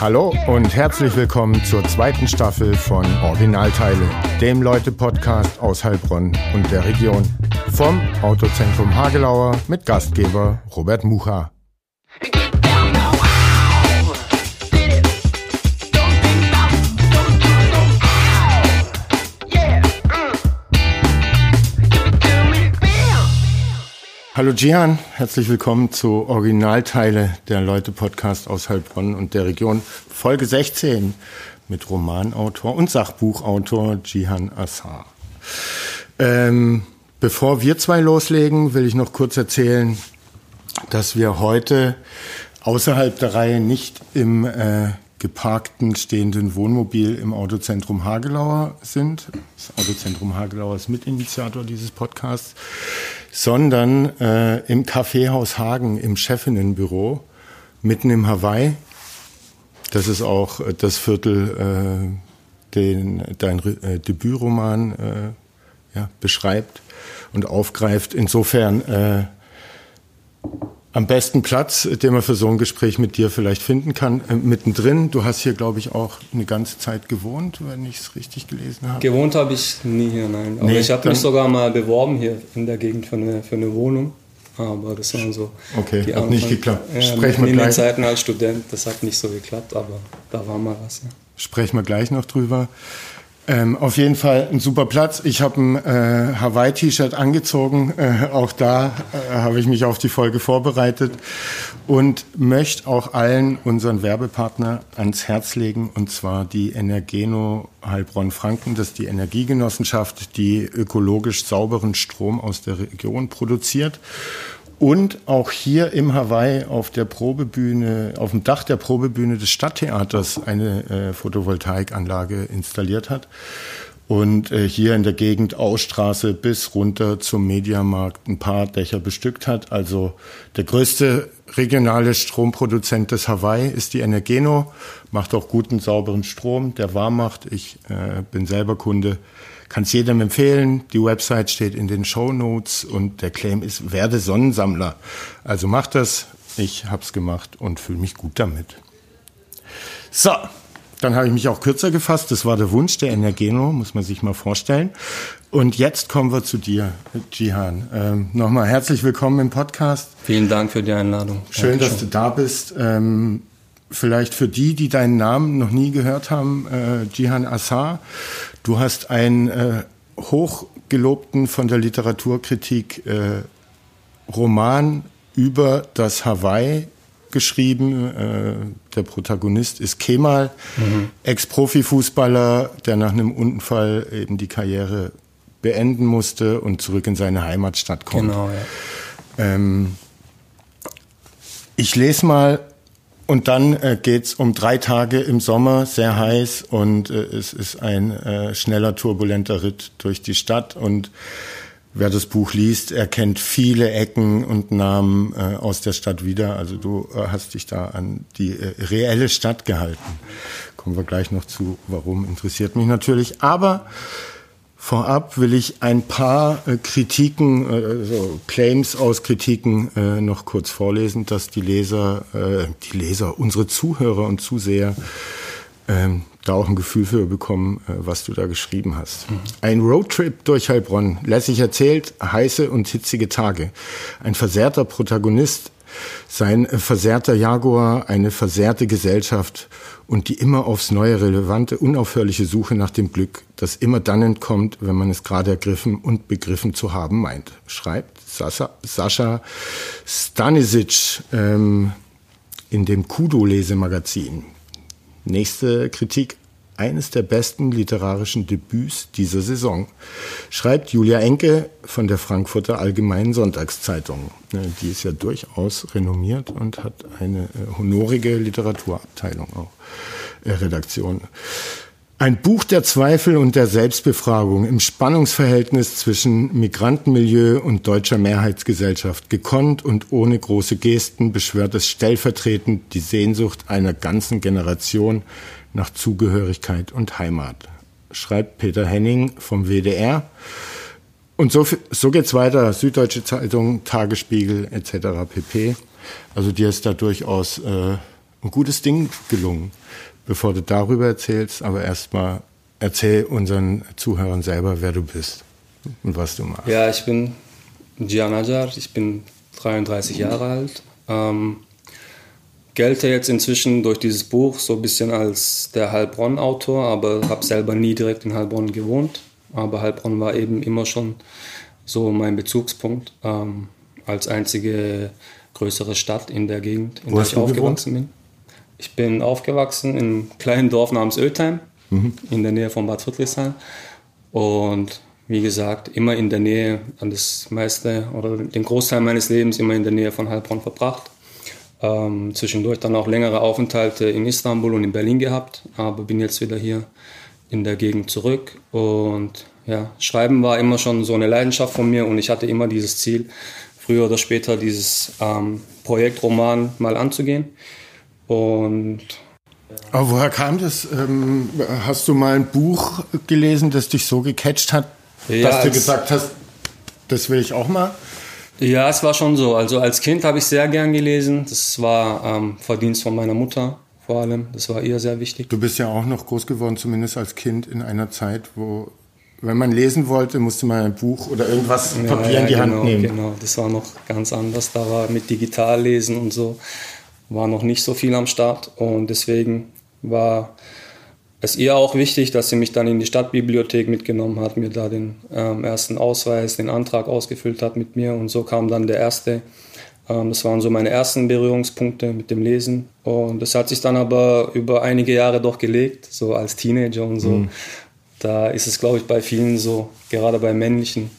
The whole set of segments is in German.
Hallo und herzlich willkommen zur zweiten Staffel von Originalteile, dem Leute-Podcast aus Heilbronn und der Region. Vom Autozentrum Hagelauer mit Gastgeber Robert Mucha. Hallo Gian, herzlich willkommen zu Originalteile der Leute Podcast aus Heilbronn und der Region, Folge 16 mit Romanautor und Sachbuchautor Jihan Assar. Ähm, bevor wir zwei loslegen, will ich noch kurz erzählen, dass wir heute außerhalb der Reihe nicht im äh, geparkten stehenden Wohnmobil im Autozentrum Hagelauer sind. Das Autozentrum Hagelauer ist Mitinitiator dieses Podcasts sondern äh, im Kaffeehaus Hagen im Chefinnenbüro mitten im Hawaii. Das ist auch äh, das Viertel, äh, den dein äh, Debütroman äh, ja, beschreibt und aufgreift. Insofern äh, am besten Platz, den man für so ein Gespräch mit dir vielleicht finden kann, äh, mittendrin. Du hast hier, glaube ich, auch eine ganze Zeit gewohnt, wenn ich es richtig gelesen habe. Gewohnt habe ich nie hier, nein. Aber nee, ich habe mich sogar mal beworben hier in der Gegend für eine, für eine Wohnung. Aber das waren so. Okay, die hat Anfang, nicht geklappt. Ja, Sprechen wir in den Zeiten als Student, das hat nicht so geklappt, aber da war mal was. Ja. Sprechen wir gleich noch drüber. Ähm, auf jeden Fall ein super Platz. Ich habe ein äh, Hawaii-T-Shirt angezogen. Äh, auch da äh, habe ich mich auf die Folge vorbereitet und möchte auch allen unseren Werbepartner ans Herz legen, und zwar die Energeno Heilbronn-Franken. Das ist die Energiegenossenschaft, die ökologisch sauberen Strom aus der Region produziert und auch hier im Hawaii auf der Probebühne, auf dem Dach der Probebühne des Stadttheaters eine äh, Photovoltaikanlage installiert hat. Und äh, hier in der Gegend Ausstraße bis runter zum Mediamarkt ein paar Dächer bestückt hat. Also der größte regionale Stromproduzent des Hawaii ist die Energeno, macht auch guten, sauberen Strom, der warm macht. Ich äh, bin selber Kunde kann es jedem empfehlen. Die Website steht in den Show Notes und der Claim ist werde Sonnensammler. Also macht das. Ich habe es gemacht und fühle mich gut damit. So, dann habe ich mich auch kürzer gefasst. Das war der Wunsch der Energeno, muss man sich mal vorstellen. Und jetzt kommen wir zu dir, Jihan. Ähm, Nochmal herzlich willkommen im Podcast. Vielen Dank für die Einladung. Schön, Dankeschön. dass du da bist. Ähm, vielleicht für die, die deinen Namen noch nie gehört haben, äh, Jihan Assar. Du hast einen äh, hochgelobten von der Literaturkritik äh, Roman über das Hawaii geschrieben. Äh, der Protagonist ist Kemal, mhm. Ex-Profi-Fußballer, der nach einem Unfall eben die Karriere beenden musste und zurück in seine Heimatstadt kommt. Genau, ja. Ähm, ich lese mal und dann äh, geht's um drei Tage im Sommer, sehr heiß und äh, es ist ein äh, schneller, turbulenter Ritt durch die Stadt und wer das Buch liest, erkennt viele Ecken und Namen äh, aus der Stadt wieder. Also du äh, hast dich da an die äh, reelle Stadt gehalten. Kommen wir gleich noch zu, warum interessiert mich natürlich. Aber Vorab will ich ein paar äh, Kritiken, äh, so Claims aus Kritiken äh, noch kurz vorlesen, dass die Leser, die Leser, unsere Zuhörer und Zuseher ähm, da auch ein Gefühl für bekommen, was du da geschrieben hast. Mhm. Ein Roadtrip durch Heilbronn, lässig erzählt, heiße und hitzige Tage. Ein versehrter Protagonist, sein versehrter Jaguar, eine versehrte Gesellschaft und die immer aufs neue relevante, unaufhörliche Suche nach dem Glück, das immer dann entkommt, wenn man es gerade ergriffen und begriffen zu haben meint, schreibt Sascha, Sascha Stanisic ähm, in dem Kudo-Lesemagazin. Nächste Kritik eines der besten literarischen Debüts dieser Saison, schreibt Julia Enke von der Frankfurter Allgemeinen Sonntagszeitung. Äh, die ist ja durchaus renommiert und hat eine äh, honorige Literaturabteilung auch, äh, Redaktion. Ein Buch der Zweifel und der Selbstbefragung im Spannungsverhältnis zwischen Migrantenmilieu und deutscher Mehrheitsgesellschaft. Gekonnt und ohne große Gesten beschwört es stellvertretend die Sehnsucht einer ganzen Generation nach Zugehörigkeit und Heimat, schreibt Peter Henning vom WDR. Und so, so geht's weiter. Süddeutsche Zeitung, Tagesspiegel etc. pp. Also dir ist da durchaus äh, ein gutes Ding gelungen. Bevor du darüber erzählst, aber erstmal erzähl unseren Zuhörern selber, wer du bist und was du machst. Ja, ich bin Gian Ajar, ich bin 33 Jahre alt. Ähm, gelte jetzt inzwischen durch dieses Buch so ein bisschen als der Heilbronn-Autor, aber habe selber nie direkt in Heilbronn gewohnt. Aber Heilbronn war eben immer schon so mein Bezugspunkt ähm, als einzige größere Stadt in der Gegend, in Wo der ich aufgewachsen gewohnt? bin. Ich bin aufgewachsen in einem kleinen Dorf namens Öltheim, mhm. in der Nähe von Bad Friedrichshain. Und wie gesagt, immer in der Nähe, das meiste oder den Großteil meines Lebens immer in der Nähe von Heilbronn verbracht. Ähm, zwischendurch dann auch längere Aufenthalte in Istanbul und in Berlin gehabt, aber bin jetzt wieder hier in der Gegend zurück. Und ja, Schreiben war immer schon so eine Leidenschaft von mir und ich hatte immer dieses Ziel, früher oder später dieses ähm, Projekt Roman mal anzugehen. Und aber woher kam das? Ähm, hast du mal ein Buch gelesen, das dich so gecatcht hat, ja, dass du gesagt hast, das will ich auch mal? Ja, es war schon so. Also als Kind habe ich sehr gern gelesen. Das war ähm, Verdienst von meiner Mutter vor allem. Das war ihr sehr wichtig. Du bist ja auch noch groß geworden, zumindest als Kind in einer Zeit, wo wenn man lesen wollte, musste man ein Buch oder irgendwas Papier ja, in die genau, Hand nehmen. Genau, das war noch ganz anders. Da war mit Digitallesen und so war noch nicht so viel am Start und deswegen war es ihr auch wichtig, dass sie mich dann in die Stadtbibliothek mitgenommen hat, mir da den ähm, ersten Ausweis, den Antrag ausgefüllt hat mit mir und so kam dann der erste. Ähm, das waren so meine ersten Berührungspunkte mit dem Lesen und das hat sich dann aber über einige Jahre doch gelegt, so als Teenager und so. Mhm. Da ist es, glaube ich, bei vielen so, gerade bei männlichen,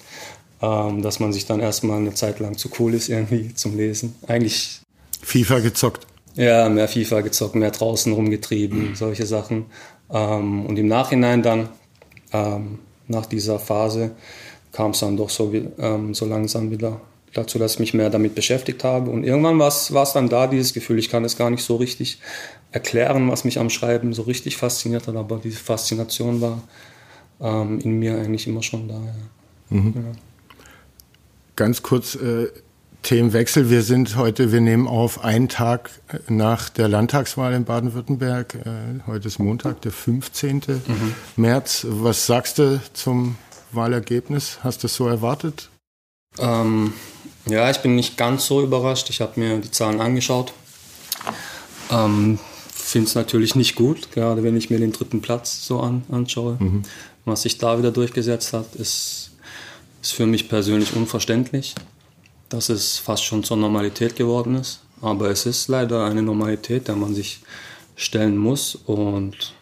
ähm, dass man sich dann erstmal eine Zeit lang zu cool ist irgendwie zum Lesen. Eigentlich. FIFA gezockt. Ja, mehr FIFA gezockt, mehr draußen rumgetrieben, mhm. solche Sachen. Ähm, und im Nachhinein dann, ähm, nach dieser Phase, kam es dann doch so, ähm, so langsam wieder dazu, dass ich mich mehr damit beschäftigt habe. Und irgendwann war es dann da, dieses Gefühl, ich kann es gar nicht so richtig erklären, was mich am Schreiben so richtig fasziniert hat, aber diese Faszination war ähm, in mir eigentlich immer schon da. Ja. Mhm. Ja. Ganz kurz äh, Themenwechsel. Wir sind heute, wir nehmen auf einen Tag nach der Landtagswahl in Baden-Württemberg. Äh, heute ist Montag, der 15. Mhm. März. Was sagst du zum Wahlergebnis? Hast du es so erwartet? Ähm, ja, ich bin nicht ganz so überrascht. Ich habe mir die Zahlen angeschaut. Ähm, Finde es natürlich nicht gut, gerade wenn ich mir den dritten Platz so an, anschaue. Mhm. Was sich da wieder durchgesetzt hat, ist, ist für mich persönlich unverständlich, dass es fast schon zur Normalität geworden ist. Aber es ist leider eine Normalität, der man sich stellen muss. Und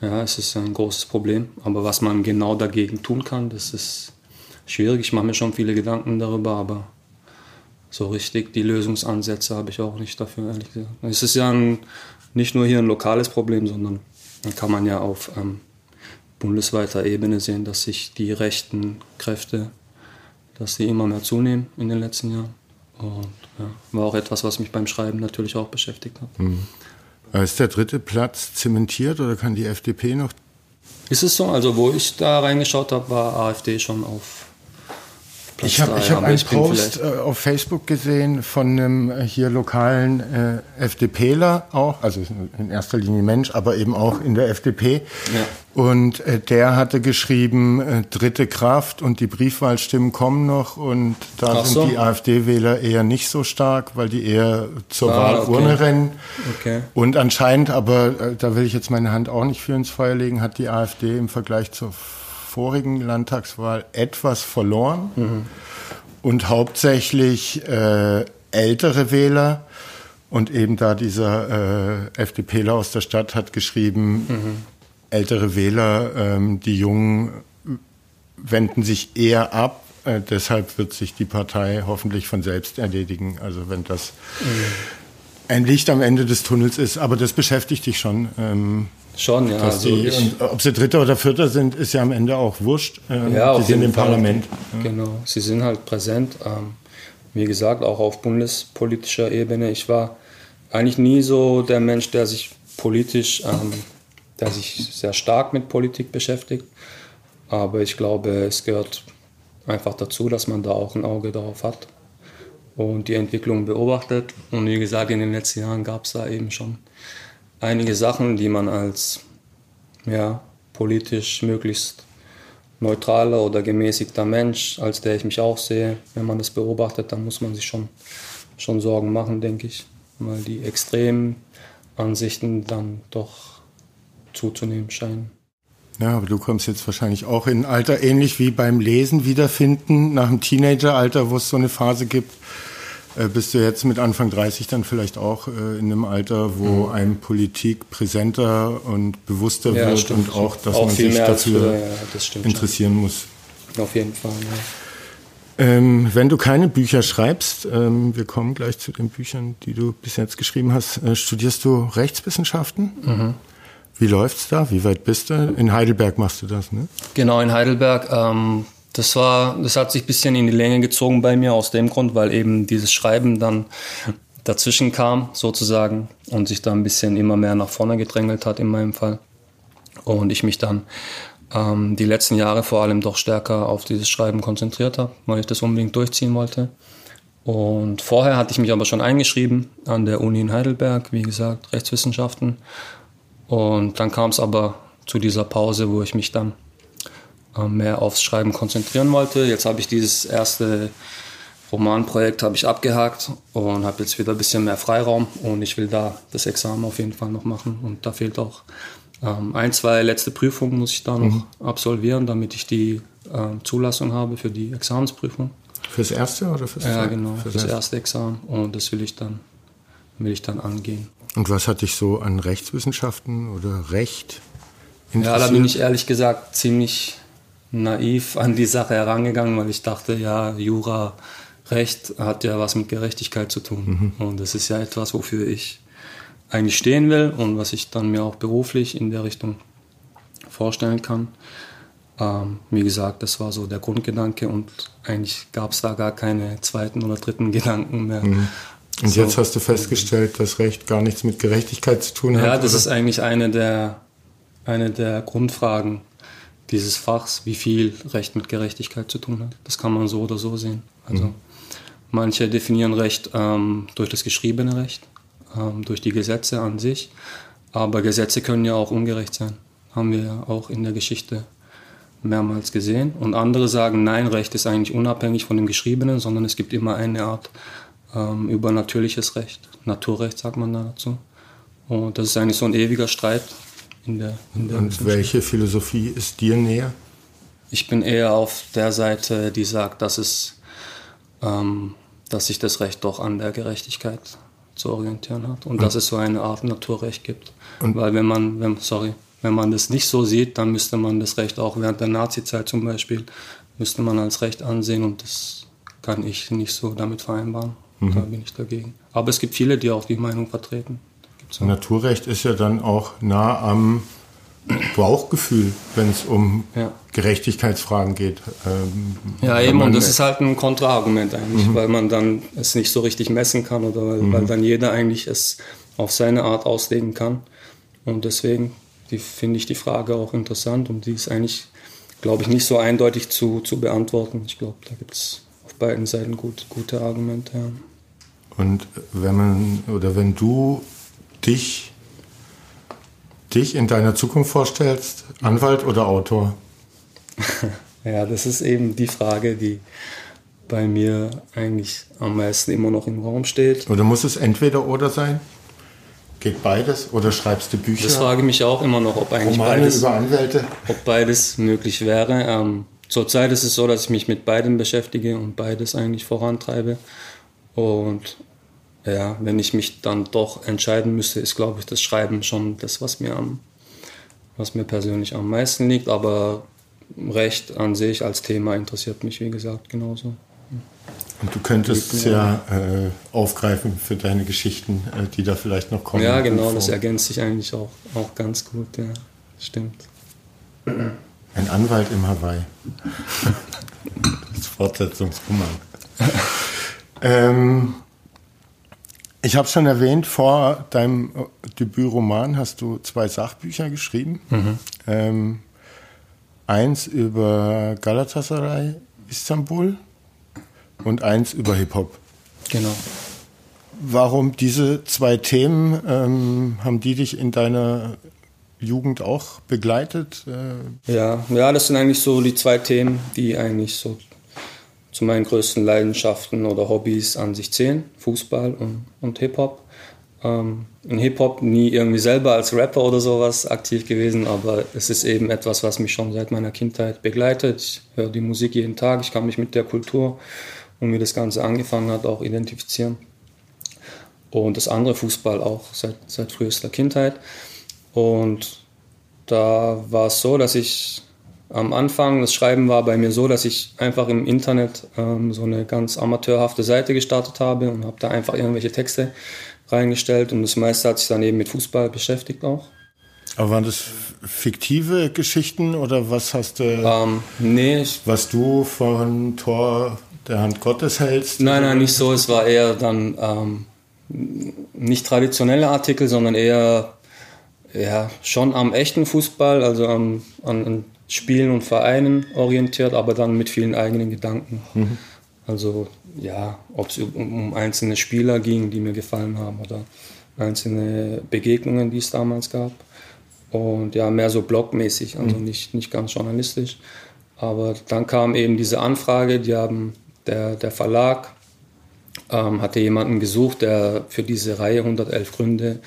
ja, es ist ein großes Problem. Aber was man genau dagegen tun kann, das ist schwierig. Ich mache mir schon viele Gedanken darüber, aber so richtig die Lösungsansätze habe ich auch nicht dafür, ehrlich gesagt. Es ist ja ein, nicht nur hier ein lokales Problem, sondern da kann man ja auf ähm, bundesweiter Ebene sehen, dass sich die rechten Kräfte, dass sie immer mehr zunehmen in den letzten Jahren. Und ja, war auch etwas, was mich beim Schreiben natürlich auch beschäftigt hat. Mhm. Ist der dritte Platz zementiert oder kann die FDP noch? Ist es so? Also wo ich da reingeschaut habe, war AfD schon auf Platz ich habe hab einen Post äh, auf Facebook gesehen von einem äh, hier lokalen äh, FDPler auch, also in erster Linie Mensch, aber eben auch in der FDP. Ja. Und äh, der hatte geschrieben, äh, dritte Kraft und die Briefwahlstimmen kommen noch und da Ach sind so. die AfD-Wähler eher nicht so stark, weil die eher zur ah, Wahlurne okay. rennen. Okay. Und anscheinend, aber äh, da will ich jetzt meine Hand auch nicht für ins Feuer legen, hat die AfD im Vergleich zur vorigen Landtagswahl etwas verloren mhm. und hauptsächlich äh, ältere Wähler. Und eben da dieser äh, FDPler aus der Stadt hat geschrieben, mhm. ältere Wähler, ähm, die Jungen wenden sich eher ab. Äh, deshalb wird sich die Partei hoffentlich von selbst erledigen. Also wenn das mhm. ein Licht am Ende des Tunnels ist. Aber das beschäftigt dich schon. Ähm, Schon, ja. Also die, und ob sie Dritter oder Vierter sind, ist ja am Ende auch wurscht. Ähm, ja, die sind im Fall. Parlament. Genau, sie sind halt präsent. Ähm, wie gesagt, auch auf bundespolitischer Ebene. Ich war eigentlich nie so der Mensch, der sich politisch, ähm, der sich sehr stark mit Politik beschäftigt. Aber ich glaube, es gehört einfach dazu, dass man da auch ein Auge darauf hat. und die Entwicklung beobachtet. Und wie gesagt, in den letzten Jahren gab es da eben schon einige Sachen, die man als ja, politisch möglichst neutraler oder gemäßigter Mensch, als der ich mich auch sehe, wenn man das beobachtet, dann muss man sich schon, schon Sorgen machen, denke ich, weil die extremen Ansichten dann doch zuzunehmen scheinen. Ja, aber du kommst jetzt wahrscheinlich auch in ein Alter ähnlich wie beim Lesen wiederfinden, nach dem Teenageralter, wo es so eine Phase gibt. Äh, bist du jetzt mit Anfang 30 dann vielleicht auch äh, in einem Alter, wo mhm. einem Politik präsenter und bewusster ja, wird stimmt, und auch, dass auch man sich dafür ja, interessieren schon. muss? Auf jeden Fall, ja. Ähm, wenn du keine Bücher schreibst, ähm, wir kommen gleich zu den Büchern, die du bis jetzt geschrieben hast, äh, studierst du Rechtswissenschaften? Mhm. Wie läuft's da? Wie weit bist du? In Heidelberg machst du das, ne? Genau, in Heidelberg. Ähm, das war, das hat sich ein bisschen in die Länge gezogen bei mir aus dem Grund, weil eben dieses Schreiben dann dazwischen kam, sozusagen, und sich da ein bisschen immer mehr nach vorne gedrängelt hat in meinem Fall. Und ich mich dann ähm, die letzten Jahre vor allem doch stärker auf dieses Schreiben konzentriert habe, weil ich das unbedingt durchziehen wollte. Und vorher hatte ich mich aber schon eingeschrieben an der Uni in Heidelberg, wie gesagt, Rechtswissenschaften und dann kam es aber zu dieser Pause, wo ich mich dann mehr aufs Schreiben konzentrieren wollte. Jetzt habe ich dieses erste Romanprojekt habe ich abgehakt und habe jetzt wieder ein bisschen mehr Freiraum und ich will da das Examen auf jeden Fall noch machen und da fehlt auch ähm, ein, zwei letzte Prüfungen muss ich da noch mhm. absolvieren, damit ich die äh, Zulassung habe für die Examensprüfung. Fürs erste oder fürs Ja, genau, fürs, fürs erste Examen und das will ich dann will ich dann angehen. Und was hat dich so an Rechtswissenschaften oder Recht interessiert? Ja, da bin ich ehrlich gesagt ziemlich naiv an die Sache herangegangen, weil ich dachte, ja, Jura, Recht hat ja was mit Gerechtigkeit zu tun. Mhm. Und das ist ja etwas, wofür ich eigentlich stehen will und was ich dann mir auch beruflich in der Richtung vorstellen kann. Ähm, wie gesagt, das war so der Grundgedanke und eigentlich gab es da gar keine zweiten oder dritten Gedanken mehr. Mhm. Und so. jetzt hast du festgestellt, dass Recht gar nichts mit Gerechtigkeit zu tun hat? Ja, das oder? ist eigentlich eine der, eine der Grundfragen dieses Fachs, wie viel Recht mit Gerechtigkeit zu tun hat. Das kann man so oder so sehen. Also mhm. manche definieren Recht ähm, durch das geschriebene Recht, ähm, durch die Gesetze an sich. Aber Gesetze können ja auch ungerecht sein. Haben wir ja auch in der Geschichte mehrmals gesehen. Und andere sagen, nein, Recht ist eigentlich unabhängig von dem Geschriebenen, sondern es gibt immer eine Art ähm, über natürliches Recht. Naturrecht sagt man da dazu. Und das ist eigentlich so ein ewiger Streit in der. In der Und welche Philosophie ist dir näher? Ich bin eher auf der Seite, die sagt, dass es, ähm, dass sich das Recht doch an der Gerechtigkeit zu orientieren hat und, und dass es so eine Art Naturrecht gibt. Und Weil wenn man, wenn, sorry, wenn man das nicht so sieht, dann müsste man das Recht auch während der Nazizeit zum Beispiel müsste man als Recht ansehen und das kann ich nicht so damit vereinbaren. Mhm. Da bin ich dagegen. Aber es gibt viele, die auch die Meinung vertreten. Naturrecht ist ja dann auch nah am Bauchgefühl, wenn es um ja. Gerechtigkeitsfragen geht. Ähm, ja, eben, und das ist halt ein Kontraargument eigentlich, mhm. weil man dann es nicht so richtig messen kann oder weil, mhm. weil, dann jeder eigentlich es auf seine Art auslegen kann. Und deswegen finde ich die Frage auch interessant und die ist eigentlich, glaube ich, nicht so eindeutig zu, zu beantworten. Ich glaube, da gibt es auf beiden Seiten gut, gute Argumente. Ja. Und wenn man oder wenn du dich, dich in deiner Zukunft vorstellst, Anwalt oder Autor? ja, das ist eben die Frage, die bei mir eigentlich am meisten immer noch im Raum steht. Oder muss es entweder oder sein? Geht beides oder schreibst du Bücher? Das frage ich mich auch immer noch, ob eigentlich Romane beides, über Anwälte. ob beides möglich wäre. Ähm, zurzeit ist es so, dass ich mich mit beidem beschäftige und beides eigentlich vorantreibe. Und ja, wenn ich mich dann doch entscheiden müsste, ist, glaube ich, das Schreiben schon das, was mir, am, was mir persönlich am meisten liegt. Aber Recht an sich als Thema interessiert mich, wie gesagt, genauso. Und du könntest es ja äh, aufgreifen für deine Geschichten, äh, die da vielleicht noch kommen. Ja, genau, das ergänzt sich eigentlich auch, auch ganz gut, ja, stimmt. Ein Anwalt im Hawaii. das Fortsetzungsroman. ähm, ich habe schon erwähnt, vor deinem äh, Debütroman hast du zwei Sachbücher geschrieben. Mhm. Ähm, eins über Galatasaray Istanbul und eins über Hip-Hop. Genau. Warum diese zwei Themen? Ähm, haben die dich in deiner Jugend auch begleitet? Äh ja, ja, das sind eigentlich so die zwei Themen, die eigentlich so zu meinen größten Leidenschaften oder Hobbys an sich zählen: Fußball und, und Hip-Hop. Ähm, in Hip-Hop nie irgendwie selber als Rapper oder sowas aktiv gewesen, aber es ist eben etwas, was mich schon seit meiner Kindheit begleitet. Ich höre die Musik jeden Tag, ich kann mich mit der Kultur und wie das Ganze angefangen hat auch identifizieren. Und das andere Fußball auch seit, seit frühester Kindheit. Und da war es so, dass ich am Anfang, das Schreiben war bei mir so, dass ich einfach im Internet ähm, so eine ganz amateurhafte Seite gestartet habe und habe da einfach irgendwelche Texte reingestellt und das meiste hat sich dann eben mit Fußball beschäftigt auch. Aber waren das fiktive Geschichten oder was hast du, ähm, nee, was du von Tor der Hand Gottes hältst? Nein, nein, nicht so. Es war eher dann ähm, nicht traditionelle Artikel, sondern eher ja, schon am echten Fußball, also am, an, an Spielen und Vereinen orientiert, aber dann mit vielen eigenen Gedanken. Mhm. Also ja, ob es um, einzelne Spieler ging, die mir gefallen haben oder einzelne Begegnungen, die es damals gab. Und ja, mehr so blogmäßig, also mhm. nicht, nicht ganz journalistisch. Aber dann kam eben diese Anfrage, die haben, der, der Verlag ähm, hatte jemanden gesucht, der für diese Reihe 111 Gründe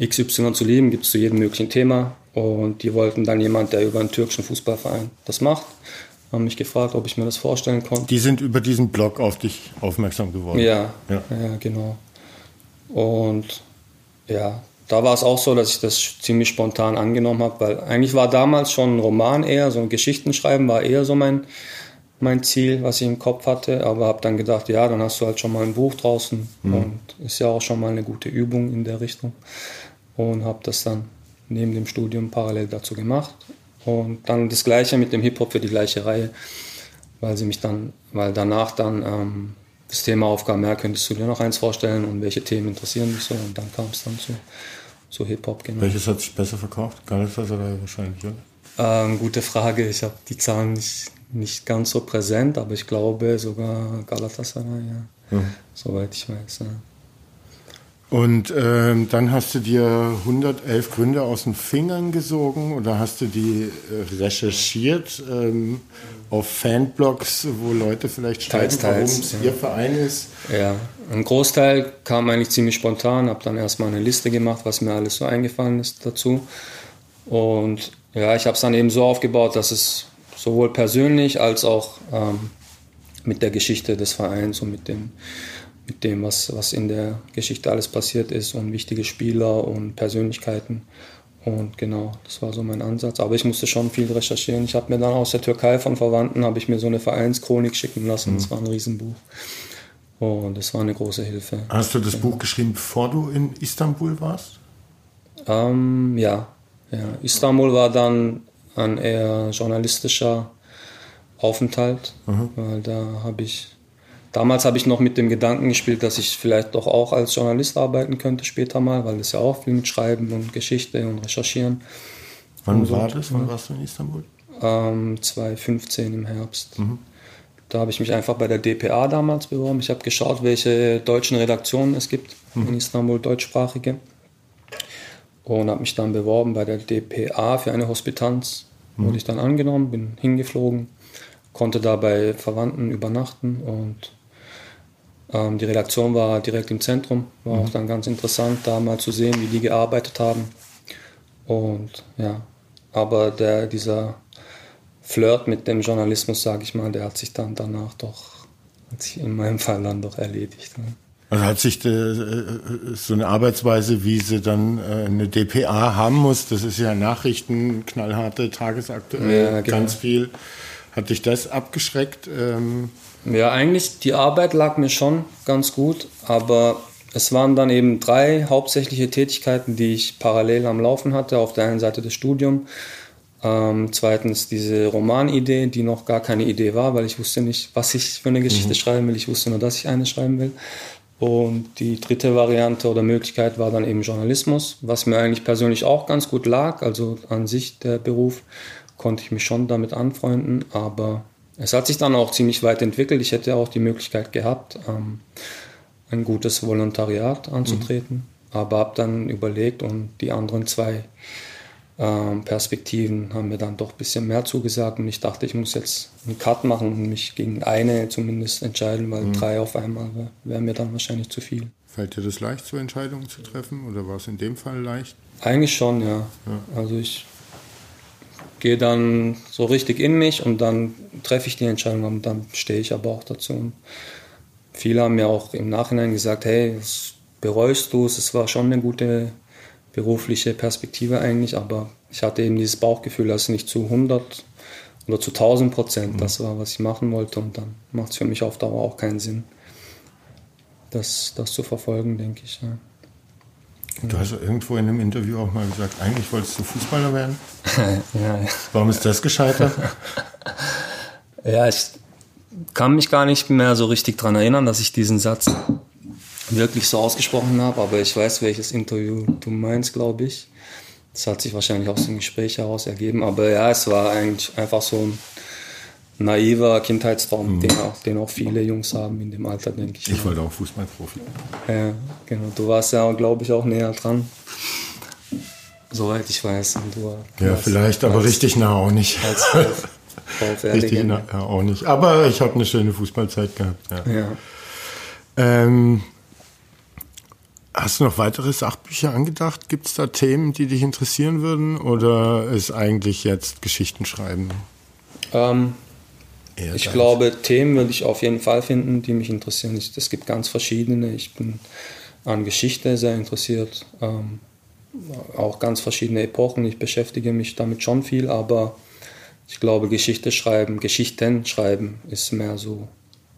XY zu lieben, gibt es zu jedem möglichen Thema. Und die wollten dann jemand, der über einen türkischen Fußballverein das macht haben mich gefragt, ob ich mir das vorstellen konnte. Die sind über diesen Blog auf dich aufmerksam geworden. Ja, ja, ja genau. Und ja, da war es auch so, dass ich das ziemlich spontan angenommen habe, weil eigentlich war damals schon ein Roman eher, so ein Geschichtenschreiben war eher so mein, mein Ziel, was ich im Kopf hatte, aber habe dann gedacht, ja, dann hast du halt schon mal ein Buch draußen mhm. und ist ja auch schon mal eine gute Übung in der Richtung und habe das dann neben dem Studium parallel dazu gemacht und dann das Gleiche mit dem Hip-Hop für die gleiche Reihe, weil sie mich dann, weil danach dann ähm, das Thema aufkam, ja, könntest du dir noch eins vorstellen und welche Themen interessieren dich so und dann kam es dann zu, zu Hip-Hop. Genau. Welches hat sich besser verkauft? Galatasaray wahrscheinlich, oder? Ähm, gute Frage, ich habe die Zahlen nicht, nicht ganz so präsent, aber ich glaube sogar Galatasaray, ja. Mhm. Soweit ich weiß. Ja. Und ähm, dann hast du dir 111 Gründe aus den Fingern gesogen oder hast du die äh, recherchiert ähm, auf Fanblogs, wo Leute vielleicht schreiben, warum es ja. ihr Verein ist? Ja, ein Großteil kam eigentlich ziemlich spontan, habe dann erstmal eine Liste gemacht, was mir alles so eingefallen ist dazu. Und ja, ich habe es dann eben so aufgebaut, dass es sowohl persönlich als auch ähm, mit der Geschichte des Vereins und mit den mit dem, was, was in der Geschichte alles passiert ist und wichtige Spieler und Persönlichkeiten. Und genau, das war so mein Ansatz. Aber ich musste schon viel recherchieren. Ich habe mir dann aus der Türkei von Verwandten habe ich mir so eine Vereinschronik schicken lassen. Mhm. Das war ein Riesenbuch. Und das war eine große Hilfe. Hast du das genau. Buch geschrieben, bevor du in Istanbul warst? Ähm, ja. ja. Istanbul war dann ein eher journalistischer Aufenthalt, mhm. weil da habe ich Damals habe ich noch mit dem Gedanken gespielt, dass ich vielleicht doch auch als Journalist arbeiten könnte später mal, weil es ja auch viel mit Schreiben und Geschichte und Recherchieren. Wann und war das? Wann warst du in Istanbul? Ähm, 2015 im Herbst. Mhm. Da habe ich mich einfach bei der DPA damals beworben. Ich habe geschaut, welche deutschen Redaktionen es gibt mhm. in Istanbul, deutschsprachige. Und habe mich dann beworben bei der DPA für eine Hospitanz. Mhm. Wurde ich dann angenommen, bin hingeflogen, konnte da bei Verwandten übernachten und ähm, die Redaktion war direkt im Zentrum, war mhm. auch dann ganz interessant, da mal zu sehen, wie die gearbeitet haben. Und ja, aber der, dieser Flirt mit dem Journalismus, sage ich mal, der hat sich dann danach doch, hat sich in meinem Fall dann doch erledigt. Ne? Also hat sich de, äh, so eine Arbeitsweise, wie sie dann äh, eine DPA haben muss, das ist ja Nachrichten, knallharte, tagesaktuell, ja, genau. ganz viel. Hat dich das abgeschreckt? Ähm ja, eigentlich die Arbeit lag mir schon ganz gut, aber es waren dann eben drei hauptsächliche Tätigkeiten, die ich parallel am Laufen hatte. Auf der einen Seite das Studium, ähm, zweitens diese Romanidee, die noch gar keine Idee war, weil ich wusste nicht, was ich für eine Geschichte mhm. schreiben will. Ich wusste nur, dass ich eine schreiben will. Und die dritte Variante oder Möglichkeit war dann eben Journalismus, was mir eigentlich persönlich auch ganz gut lag. Also an sich der Beruf konnte ich mich schon damit anfreunden, aber es hat sich dann auch ziemlich weit entwickelt. Ich hätte auch die Möglichkeit gehabt, ähm, ein gutes Volontariat anzutreten. Mhm. Aber habe dann überlegt und die anderen zwei ähm, Perspektiven haben mir dann doch ein bisschen mehr zugesagt und ich dachte, ich muss jetzt einen Cut machen und mich gegen eine zumindest entscheiden, weil mhm. drei auf einmal wäre wär mir dann wahrscheinlich zu viel. Fällt dir das leicht, so Entscheidungen zu treffen oder war es in dem Fall leicht? Eigentlich schon, ja. ja. Also ich gehe dann so richtig in mich und dann treffe ich die Entscheidung und dann stehe ich aber auch dazu. Und viele haben mir auch im Nachhinein gesagt, hey, bereust du es? Es war schon eine gute berufliche Perspektive eigentlich, aber ich hatte eben dieses Bauchgefühl, dass nicht zu 100 oder zu 1000 Prozent mhm. das war, was ich machen wollte und dann macht es für mich auf Dauer auch keinen Sinn, das, das zu verfolgen, denke ich. Ja. Du hast irgendwo in einem Interview auch mal gesagt, eigentlich wolltest du Fußballer werden. ja, ja. Warum ist das gescheitert? ja, ich kann mich gar nicht mehr so richtig daran erinnern, dass ich diesen Satz wirklich so ausgesprochen habe, aber ich weiß, welches Interview du meinst, glaube ich. Das hat sich wahrscheinlich aus dem Gespräch heraus ergeben, aber ja, es war eigentlich einfach so ein naiver Kindheitstraum, mhm. den, auch, den auch viele Jungs haben in dem Alter, denke ich. Ich wollte auch Fußballprofi. Ja, genau. Du warst ja, glaube ich, auch näher dran. Soweit ich weiß. Und du ja, vielleicht, aber als, richtig nah auch nicht. richtig nah auch nicht. Aber ich habe eine schöne Fußballzeit gehabt. Ja. ja. Ähm, Hast du noch weitere Sachbücher angedacht? Gibt es da Themen, die dich interessieren würden? Oder ist eigentlich jetzt Geschichten schreiben? Ähm, ich glaube, Themen würde ich auf jeden Fall finden, die mich interessieren. Es gibt ganz verschiedene. Ich bin an Geschichte sehr interessiert. Ähm, auch ganz verschiedene Epochen. Ich beschäftige mich damit schon viel, aber ich glaube, Geschichte schreiben, Geschichten schreiben ist mehr so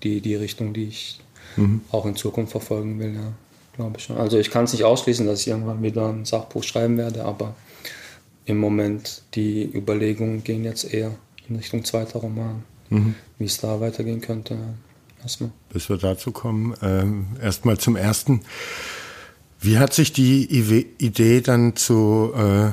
die, die Richtung, die ich mhm. auch in Zukunft verfolgen will. Ja glaube ich schon. Also ich kann es nicht ausschließen, dass ich irgendwann wieder ein Sachbuch schreiben werde, aber im Moment die Überlegungen gehen jetzt eher in Richtung zweiter Roman, mhm. wie es da weitergehen könnte. Erstmal. Bis wir dazu kommen, ähm, erstmal zum ersten. Wie hat sich die Idee dann zu äh,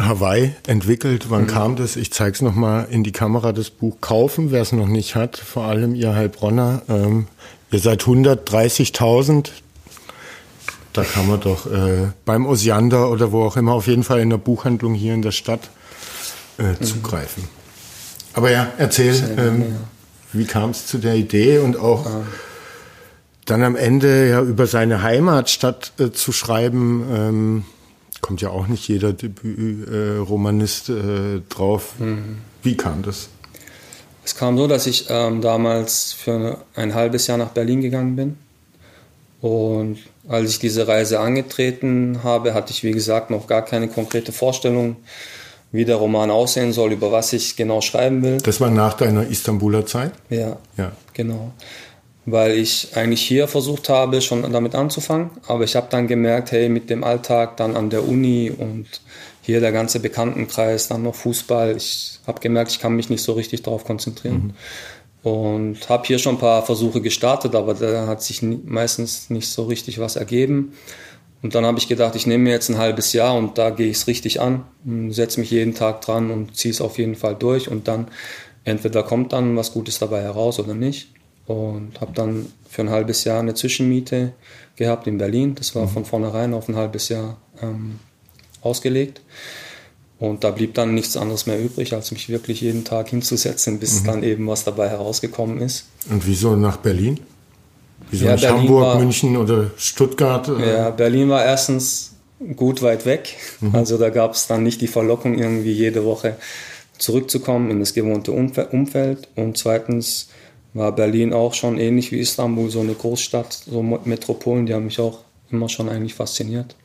Hawaii entwickelt? Wann mhm. kam das? Ich zeige es nochmal in die Kamera, das Buch kaufen, wer es noch nicht hat, vor allem ihr Heilbronner. Ähm, ihr seid 130.000, da kann man doch äh, beim Osiander oder wo auch immer, auf jeden Fall in der Buchhandlung hier in der Stadt äh, mhm. Aber ja, erzähl, ähm, ja. wie kam es zu der Idee und auch ja. dann am Ende ja über seine Heimatstadt äh, zu schreiben, ähm, kommt ja auch nicht jeder Debüt-Romanist äh, drauf. Mhm. Wie kam das? Es kam so, dass ich ähm, damals für ein halbes Jahr nach Berlin gegangen bin und als ich diese Reise angetreten habe, hatte ich, wie gesagt, noch gar keine konkrete Vorstellung, wie der Roman aussehen soll, über was ich genau schreiben will. Das war nach deiner Istanbuler Zeit? Ja, ja. genau. Weil ich eigentlich hier versucht habe, schon damit anzufangen, aber ich habe dann gemerkt, hey, mit dem Alltag dann an der Uni und hier der ganze Bekanntenkreis, dann noch Fußball, ich habe gemerkt, ich kann mich nicht so richtig darauf konzentrieren. Mhm. Und habe hier schon ein paar Versuche gestartet, aber da hat sich meistens nicht so richtig was ergeben. Und dann habe ich gedacht, ich nehme mir jetzt ein halbes Jahr und da gehe ich es richtig an, setze mich jeden Tag dran und ziehe es auf jeden Fall durch. Und dann entweder kommt dann was Gutes dabei heraus oder nicht. Und habe dann für ein halbes Jahr eine Zwischenmiete gehabt in Berlin. Das war mhm. von vornherein auf ein halbes Jahr ähm, ausgelegt. Und da blieb dann nichts anderes mehr übrig, als mich wirklich jeden Tag hinzusetzen, bis mhm. dann eben was dabei herausgekommen ist. Und wieso nach Berlin? Wieso ja, Berlin Hamburg, war, München oder Stuttgart? Ja, Berlin war erstens gut weit weg. Mhm. Also da gab es dann nicht die Verlockung, irgendwie jede Woche zurückzukommen in das gewohnte Umfeld. Und zweitens war Berlin auch schon ähnlich wie Istanbul, so eine Großstadt, so Metropolen, die haben mich auch immer schon eigentlich fasziniert.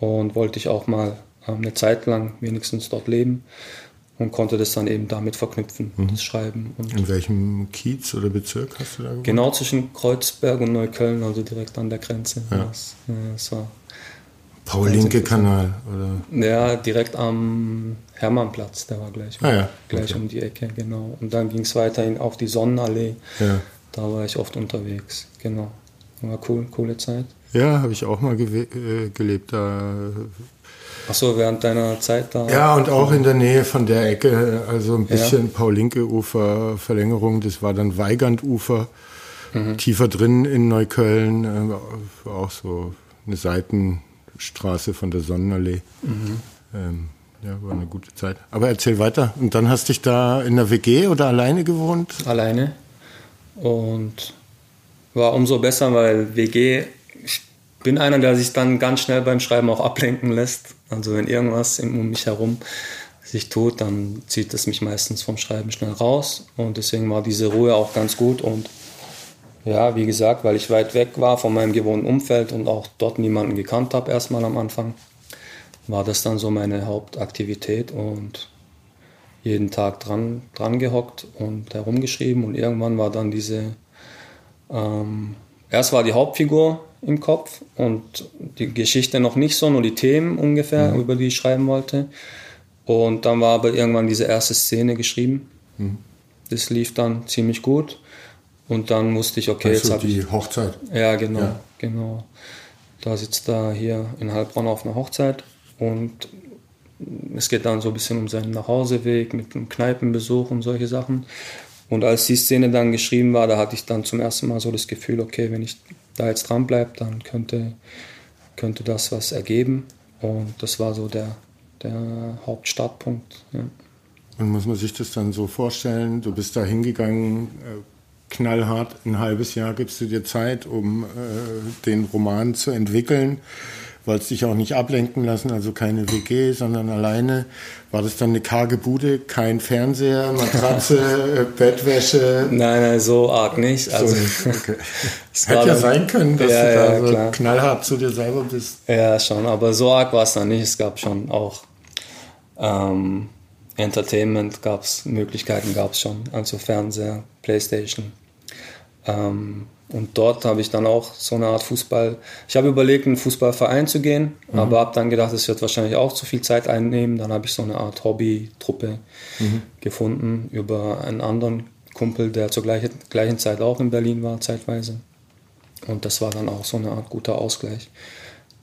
Und wollte ich auch mal eine Zeit lang wenigstens dort leben und konnte das dann eben damit verknüpfen, mhm. das Schreiben. Und In welchem Kiez oder Bezirk hast du da gewohnt? Genau zwischen Kreuzberg und Neukölln, also direkt an der Grenze. Ja. Das, das war Paul-Linke-Kanal, oder? Ja, direkt am Hermannplatz, der war gleich, ah, ja. gleich okay. um die Ecke, genau. Und dann ging es weiterhin auf die Sonnenallee. Ja. Da war ich oft unterwegs, genau. War cool, coole Zeit. Ja, habe ich auch mal äh, gelebt. Da Ach so, während deiner Zeit da? Ja, und auch in der Nähe von der Ecke, also ein bisschen ja. Paul-Linke-Ufer, Verlängerung, das war dann Weigandufer. mhm. tiefer drin in Neukölln, äh, auch so eine Seitenstraße von der Sonnenallee. Mhm. Ähm, ja, war eine gute Zeit. Aber erzähl weiter. Und dann hast du dich da in der WG oder alleine gewohnt? Alleine. Und war umso besser, weil WG, bin einer, der sich dann ganz schnell beim Schreiben auch ablenken lässt. Also wenn irgendwas um mich herum sich tut, dann zieht es mich meistens vom Schreiben schnell raus. Und deswegen war diese Ruhe auch ganz gut. Und ja, wie gesagt, weil ich weit weg war von meinem gewohnten Umfeld und auch dort niemanden gekannt habe, erstmal am Anfang, war das dann so meine Hauptaktivität und jeden Tag dran, dran gehockt und herumgeschrieben und irgendwann war dann diese, ähm, erst war die Hauptfigur im Kopf und die Geschichte noch nicht so, nur die Themen ungefähr, mhm. über die ich schreiben wollte. Und dann war aber irgendwann diese erste Szene geschrieben. Mhm. Das lief dann ziemlich gut. Und dann musste ich, okay, also jetzt habe ich. Die Hochzeit. Ja, genau, ja. genau. Da sitzt er hier in Heilbronn auf einer Hochzeit und es geht dann so ein bisschen um seinen Nachhauseweg mit einem Kneipenbesuch und solche Sachen. Und als die Szene dann geschrieben war, da hatte ich dann zum ersten Mal so das Gefühl, okay, wenn ich da jetzt dran bleibe, dann könnte, könnte das was ergeben. Und das war so der, der Hauptstartpunkt. Ja. Und muss man sich das dann so vorstellen, du bist da hingegangen, äh, knallhart, ein halbes Jahr gibst du dir Zeit, um äh, den Roman zu entwickeln wolltest dich auch nicht ablenken lassen, also keine WG, sondern alleine. War das dann eine karge Bude, kein Fernseher, Matratze, Bettwäsche? Nein, nein, so arg nicht. Also, so, okay. Es hätte ja sein können, dass ja, du da ja, so klar. knallhart zu dir selber bist. Ja, schon, aber so arg war es dann nicht. Es gab schon auch ähm, Entertainment, gab es Möglichkeiten, gab es schon, also Fernseher, Playstation. Ähm, und dort habe ich dann auch so eine Art Fußball. Ich habe überlegt, in einen Fußballverein zu gehen, mhm. aber habe dann gedacht, es wird wahrscheinlich auch zu viel Zeit einnehmen. Dann habe ich so eine Art Hobby-Truppe mhm. gefunden über einen anderen Kumpel, der zur gleichen, gleichen Zeit auch in Berlin war, zeitweise. Und das war dann auch so eine Art guter Ausgleich.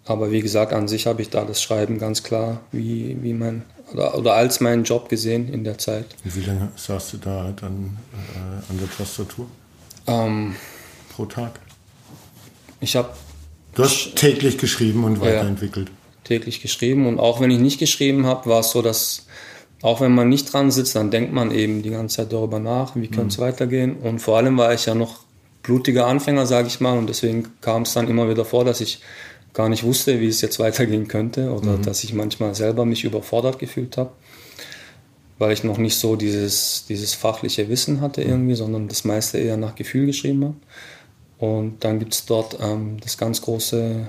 Aber wie gesagt, an sich habe ich da das Schreiben ganz klar wie, wie mein, oder, oder als meinen Job gesehen in der Zeit. Wie lange saßt du da dann äh, an der Tastatur? Ähm, pro Tag? Ich habe. Du hast täglich geschrieben und weiterentwickelt. Ja, täglich geschrieben und auch wenn ich nicht geschrieben habe, war es so, dass auch wenn man nicht dran sitzt, dann denkt man eben die ganze Zeit darüber nach, wie könnte es mhm. weitergehen. Und vor allem war ich ja noch blutiger Anfänger, sage ich mal, und deswegen kam es dann immer wieder vor, dass ich gar nicht wusste, wie es jetzt weitergehen könnte oder mhm. dass ich manchmal selber mich überfordert gefühlt habe, weil ich noch nicht so dieses, dieses fachliche Wissen hatte irgendwie, sondern das meiste eher nach Gefühl geschrieben habe. Und dann gibt es dort ähm, das ganz große,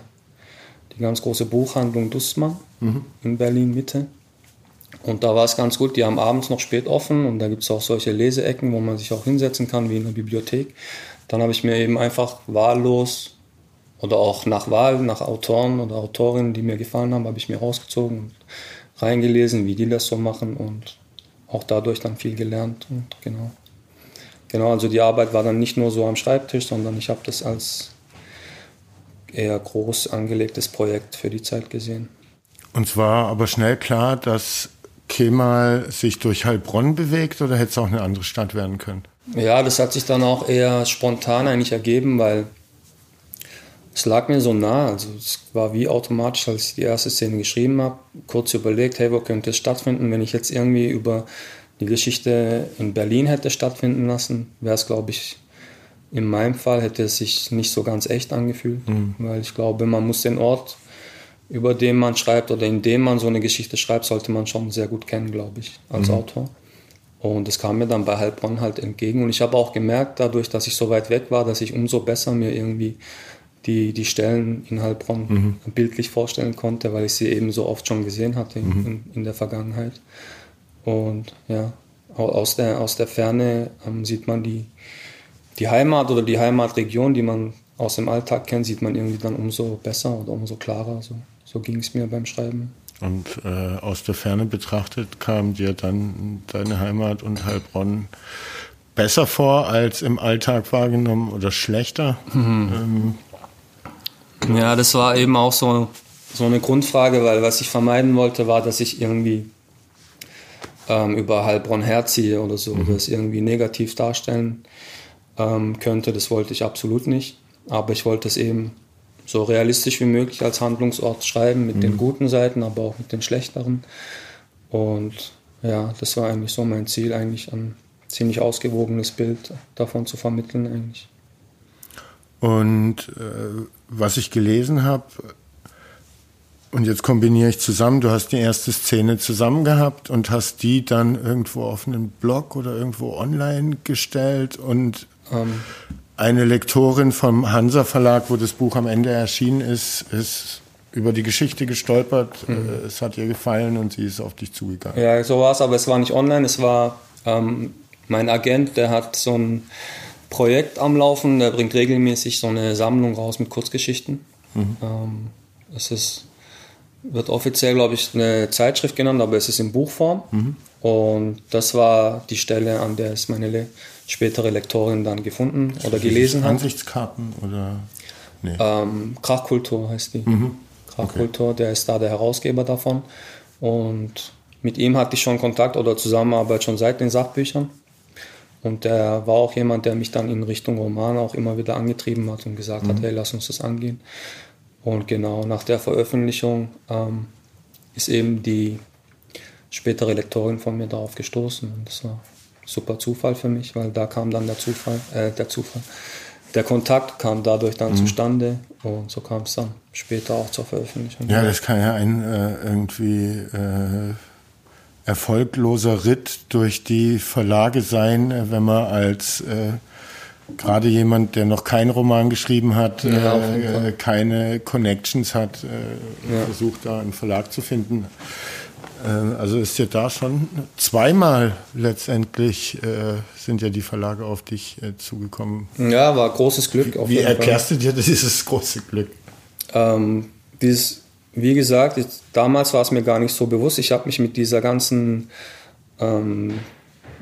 die ganz große Buchhandlung Dussmann mhm. in Berlin Mitte. Und da war es ganz gut, die haben abends noch spät offen und da gibt es auch solche Leseecken, wo man sich auch hinsetzen kann, wie in der Bibliothek. Dann habe ich mir eben einfach wahllos oder auch nach Wahl, nach Autoren oder Autorinnen, die mir gefallen haben, habe ich mir rausgezogen und reingelesen, wie die das so machen und auch dadurch dann viel gelernt und genau. Genau, also die Arbeit war dann nicht nur so am Schreibtisch, sondern ich habe das als eher groß angelegtes Projekt für die Zeit gesehen. Und zwar aber schnell klar, dass Kemal sich durch Heilbronn bewegt oder hätte es auch eine andere Stadt werden können? Ja, das hat sich dann auch eher spontan eigentlich ergeben, weil es lag mir so nah. Also es war wie automatisch, als ich die erste Szene geschrieben habe, kurz überlegt, hey, wo könnte es stattfinden, wenn ich jetzt irgendwie über die Geschichte in Berlin hätte stattfinden lassen, wäre es, glaube ich, in meinem Fall hätte es sich nicht so ganz echt angefühlt, mhm. weil ich glaube, man muss den Ort, über den man schreibt oder in dem man so eine Geschichte schreibt, sollte man schon sehr gut kennen, glaube ich, als mhm. Autor. Und das kam mir dann bei Heilbronn halt entgegen. Und ich habe auch gemerkt, dadurch, dass ich so weit weg war, dass ich umso besser mir irgendwie die, die Stellen in Heilbronn mhm. bildlich vorstellen konnte, weil ich sie eben so oft schon gesehen hatte in, mhm. in, in der Vergangenheit. Und ja, aus der, aus der Ferne ähm, sieht man die, die Heimat oder die Heimatregion, die man aus dem Alltag kennt, sieht man irgendwie dann umso besser oder umso klarer. So, so ging es mir beim Schreiben. Und äh, aus der Ferne betrachtet kam dir dann deine Heimat und Heilbronn besser vor als im Alltag wahrgenommen oder schlechter? Mhm. Ähm, ja, das war eben auch so, so eine Grundfrage, weil was ich vermeiden wollte, war, dass ich irgendwie ähm, über Heilbronn herziehe oder so, mhm. es irgendwie negativ darstellen. ähm, könnte. Das wollte ich absolut nicht. Aber ich wollte es eben so realistisch wie möglich als Handlungsort schreiben, mit mhm. den guten Seiten, aber auch mit den schlechteren. Und ja, das war eigentlich so mein Ziel, eigentlich ein ziemlich ausgewogenes Bild davon zu vermitteln eigentlich. Und äh, was ich gelesen habe, und jetzt kombiniere ich zusammen, du hast die erste Szene zusammen gehabt und hast die dann irgendwo auf einen Blog oder irgendwo online gestellt und ähm. eine Lektorin vom Hansa Verlag, wo das Buch am Ende erschienen ist, ist über die Geschichte gestolpert, mhm. Äh, es hat ihr gefallen und sie ist auf dich zugegangen. Ja, so war es, aber es war nicht online, es war ähm, mein Agent, der hat so ein Projekt am Laufen, der bringt regelmäßig so eine Sammlung raus mit Kurzgeschichten. Mhm. Ähm, es ist, wird offiziell, glaube ich, eine Zeitschrift genannt, aber es ist in Buchform. Mhm. Und das war die Stelle, an der es meine Le spätere Lektorin dann gefunden oder gelesen hat. Ansichtskarten oder? Nee. Ähm, Krachkultur heißt die. Mhm. Krachkultur, okay. der ist da der Herausgeber davon. Und mit ihm hatte ich schon Kontakt oder Zusammenarbeit schon seit den Sachbüchern. Und der war auch jemand, der mich dann in Richtung Roman auch immer wieder angetrieben hat und gesagt mhm. hat, hey, lass uns das angehen. Und genau nach der Veröffentlichung ähm, ist eben die spätere Lektorin von mir darauf gestoßen. Und das war super Zufall für mich, weil da kam dann der Zufall, äh, der Zufall. Der Kontakt kam dadurch dann mhm. zustande und so kam es dann später auch zur Veröffentlichung. Ja, das kann ja ein äh, irgendwie äh, erfolgloser Ritt durch die Verlage sein, äh, wenn man als äh, gerade jemand, der noch keinen Roman geschrieben hat, ja, äh, keine Connections hat, äh, ja. versucht da einen Verlag zu finden. Äh, also ist ja da schon zweimal letztendlich äh, sind ja die Verlage auf dich zugekommen. Ja, war großes Glück. Wie, wie erklärst du dir dieses große Glück? Ähm, dieses wie gesagt, ich, damals war es mir gar nicht so bewusst. Ich habe mich mit dieser ganzen, ähm,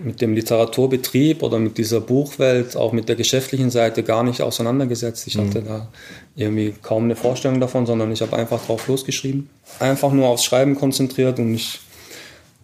mit dem Literaturbetrieb oder mit dieser Buchwelt, auch mit der geschäftlichen Seite gar nicht auseinandergesetzt. Ich mhm. hatte da irgendwie kaum eine Vorstellung davon, sondern ich habe einfach drauf losgeschrieben. Einfach nur aufs Schreiben konzentriert und ich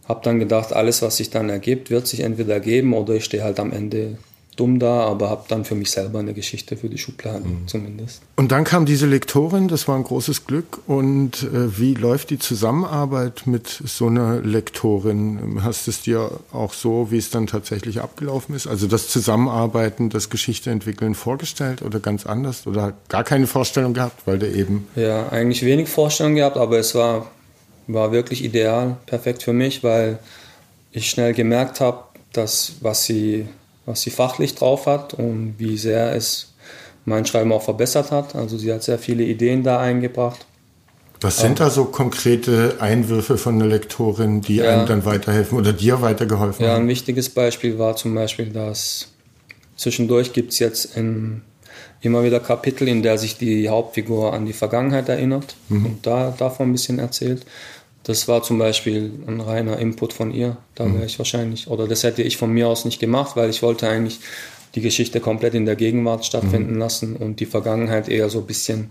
habe dann gedacht, alles, was sich dann ergibt, wird sich entweder ergeben oder ich stehe halt am Ende dumm da, aber habe dann für mich selber eine Geschichte für die Schublade mhm. zumindest. Und dann kam diese Lektorin, das war ein großes Glück. Und äh, wie läuft die Zusammenarbeit mit so einer Lektorin? Hast du es dir auch so, wie es dann tatsächlich abgelaufen ist? Also das Zusammenarbeiten, das Geschichte entwickeln vorgestellt oder ganz anders oder gar keine Vorstellung gehabt, weil du eben... Ja, eigentlich wenig Vorstellung gehabt, aber es war, war wirklich ideal, perfekt für mich, weil ich schnell gemerkt habe, dass was sie was sie fachlich drauf hat und wie sehr es mein Schreiben auch verbessert hat. Also sie hat sehr viele Ideen da eingebracht. Was sind da so konkrete Einwürfe von einer Lektorin, die ja, einem dann weiterhelfen oder dir weitergeholfen ja, haben? Ja, ein wichtiges Beispiel war zum Beispiel, dass zwischendurch gibt es jetzt in, immer wieder Kapitel, in der sich die Hauptfigur an die Vergangenheit erinnert mhm. und da davon ein bisschen erzählt. Das war zum Beispiel ein reiner Input von ihr. Da wäre mhm. ich wahrscheinlich, oder das hätte ich von mir aus nicht gemacht, weil ich wollte eigentlich die Geschichte komplett in der Gegenwart stattfinden mhm. lassen und die Vergangenheit eher so ein bisschen,